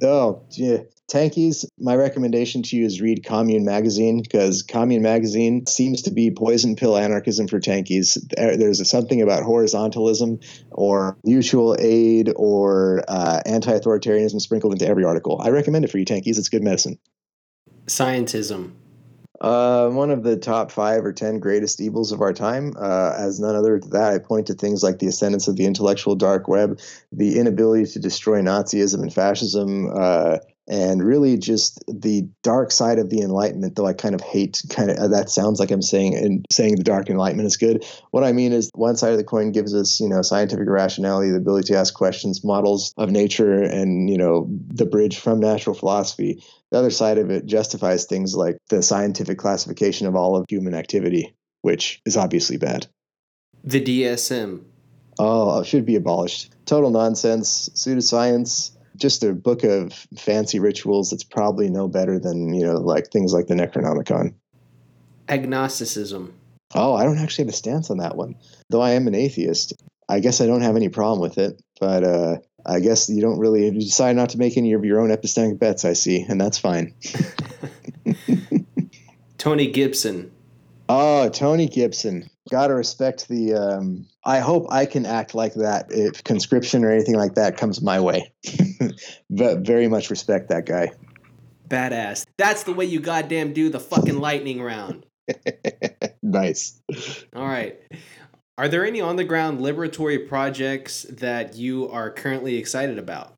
Oh, yeah. Tankies, my recommendation to you is read Commune Magazine because Commune Magazine seems to be poison pill anarchism for tankies. There's something about horizontalism or mutual aid or uh, anti authoritarianism sprinkled into every article. I recommend it for you, tankies. It's good medicine. Scientism. Uh, one of the top five or ten greatest evils of our time. Uh, as none other than that, I point to things like the ascendance of the intellectual dark web, the inability to destroy Nazism and fascism, uh, and really just the dark side of the enlightenment though i kind of hate kind of that sounds like i'm saying and saying the dark enlightenment is good. What i mean is one side of the coin gives us you know scientific rationality the ability to ask questions models of nature and you know the bridge from natural philosophy. The other side of it justifies things like the scientific classification of all of human activity which is obviously bad. The dsm oh it should be abolished. Total nonsense pseudoscience just a book of fancy rituals that's probably no better than you know like things like the Necronomicon. Agnosticism. Oh, I don't actually have a stance on that one, though I am an atheist. I guess I don't have any problem with it, but uh, I guess you don't really you decide not to make any of your own epistemic bets. I see, and that's fine. Tony Gibson. Oh, Tony Gibson. Gotta respect the. Um, I hope I can act like that if conscription or anything like that comes my way. but very much respect that guy. Badass. That's the way you goddamn do the fucking lightning round. nice. All right. Are there any on the ground liberatory projects that you are currently excited about?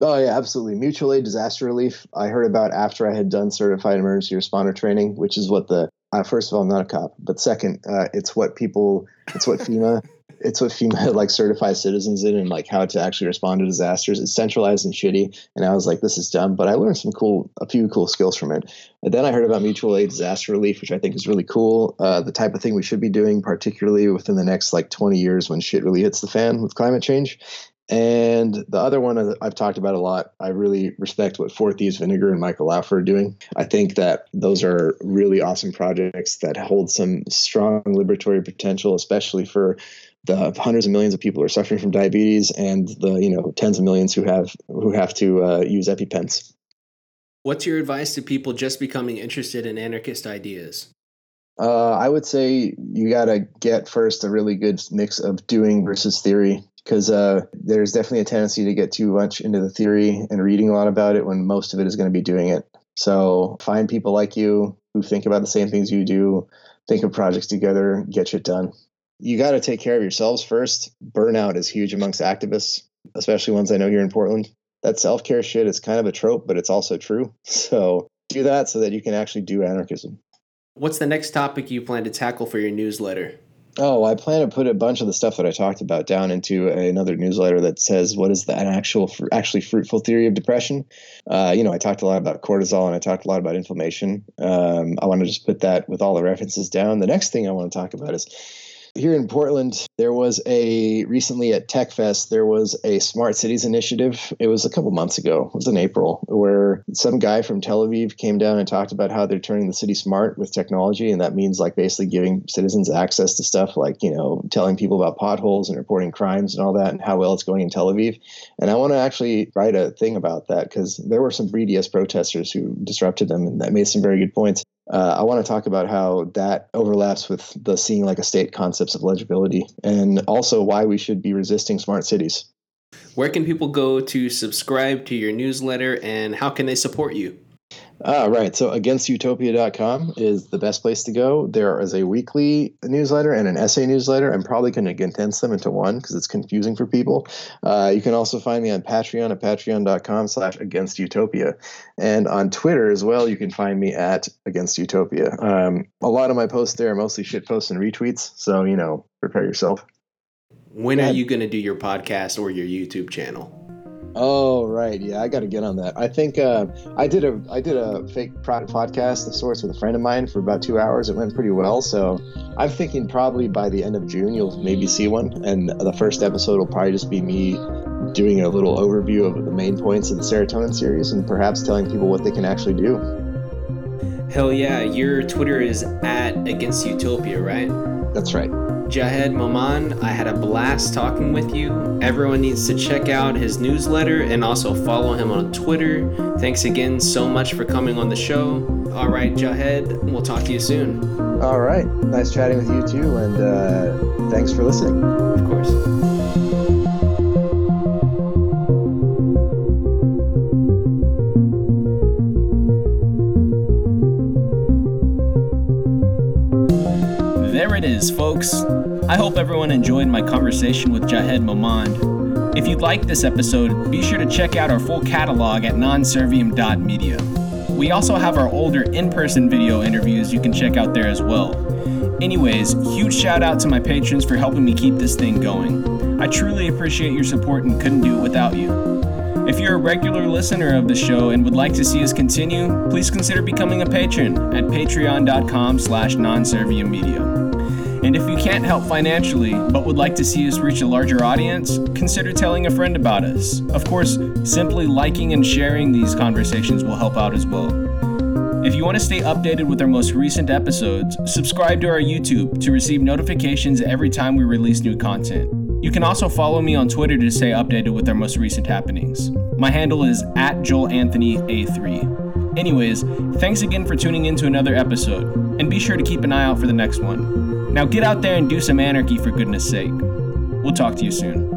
Oh yeah, absolutely. Mutual aid disaster relief. I heard about after I had done certified emergency responder training, which is what the uh, first of all, I'm not a cop, but second, uh, it's what people, it's what FEMA, it's what FEMA like certifies citizens in, and like how to actually respond to disasters. It's centralized and shitty, and I was like, this is dumb. But I learned some cool, a few cool skills from it. And then I heard about mutual aid disaster relief, which I think is really cool. Uh, the type of thing we should be doing, particularly within the next like 20 years when shit really hits the fan with climate change. And the other one I've talked about a lot, I really respect what Four Thieves Vinegar and Michael Laufer are doing. I think that those are really awesome projects that hold some strong liberatory potential, especially for the hundreds of millions of people who are suffering from diabetes and the you know tens of millions who have who have to uh, use EpiPens. What's your advice to people just becoming interested in anarchist ideas? Uh, I would say you got to get first a really good mix of doing versus theory because uh, there's definitely a tendency to get too much into the theory and reading a lot about it when most of it is going to be doing it. So find people like you who think about the same things you do, think of projects together, get shit done. You got to take care of yourselves first. Burnout is huge amongst activists, especially ones I know here in Portland. That self care shit is kind of a trope, but it's also true. So do that so that you can actually do anarchism. What's the next topic you plan to tackle for your newsletter? Oh, I plan to put a bunch of the stuff that I talked about down into another newsletter that says what is the, an actual, actually fruitful theory of depression. Uh, you know, I talked a lot about cortisol and I talked a lot about inflammation. Um, I want to just put that with all the references down. The next thing I want to talk about is here in Portland, there was a recently at TechFest, there was a smart cities initiative. It was a couple months ago, it was in April, where some guy from Tel Aviv came down and talked about how they're turning the city smart with technology. And that means like basically giving citizens access to stuff like, you know, telling people about potholes and reporting crimes and all that and how well it's going in Tel Aviv. And I want to actually write a thing about that because there were some BDS protesters who disrupted them and that made some very good points uh, I want to talk about how that overlaps with the seeing like a state concepts of legibility and also why we should be resisting smart cities. Where can people go to subscribe to your newsletter and how can they support you? Ah, right. So againstutopia.com is the best place to go. There is a weekly newsletter and an essay newsletter. I'm probably going to condense them into one because it's confusing for people. Uh, you can also find me on Patreon at patreon.com slash againstutopia. And on Twitter as well, you can find me at againstutopia. Um, a lot of my posts there are mostly shit posts and retweets. So, you know, prepare yourself. When are you going to do your podcast or your YouTube channel? Oh right, yeah, I got to get on that. I think uh, I did a I did a fake podcast of sorts with a friend of mine for about two hours. It went pretty well, so I'm thinking probably by the end of June you'll maybe see one, and the first episode will probably just be me doing a little overview of the main points of the serotonin series, and perhaps telling people what they can actually do. Hell yeah, your Twitter is at Against Utopia, right? That's right. Jahed Momand, I had a blast talking with you. Everyone needs to check out his newsletter and also follow him on Twitter. Thanks again so much for coming on the show. All right, Jahed, we'll talk to you soon. All right. Nice chatting with you too, and uh, thanks for listening. Of course. Is, folks. I hope everyone enjoyed my conversation with Jahed Momand. If you'd like this episode, be sure to check out our full catalog at nonserviam.media. We also have our older in person video interviews you can check out there as well. Anyways, huge shout out to my patrons for helping me keep this thing going. I truly appreciate your support and couldn't do it without you. If you're a regular listener of the show and would like to see us continue, please consider becoming a patron at patreon.com slash nonserviammedia. And if you can't help financially, but would like to see us reach a larger audience, consider telling a friend about us. Of course, simply liking and sharing these conversations will help out as well. If you want to stay updated with our most recent episodes, subscribe to our YouTube to receive notifications every time we release new content. You can also follow me on Twitter to stay updated with our most recent happenings. My handle is at JoelAnthonyA3. Anyways, thanks again for tuning in to another episode, and be sure to keep an eye out for the next one. Now get out there and do some anarchy for goodness sake. We'll talk to you soon.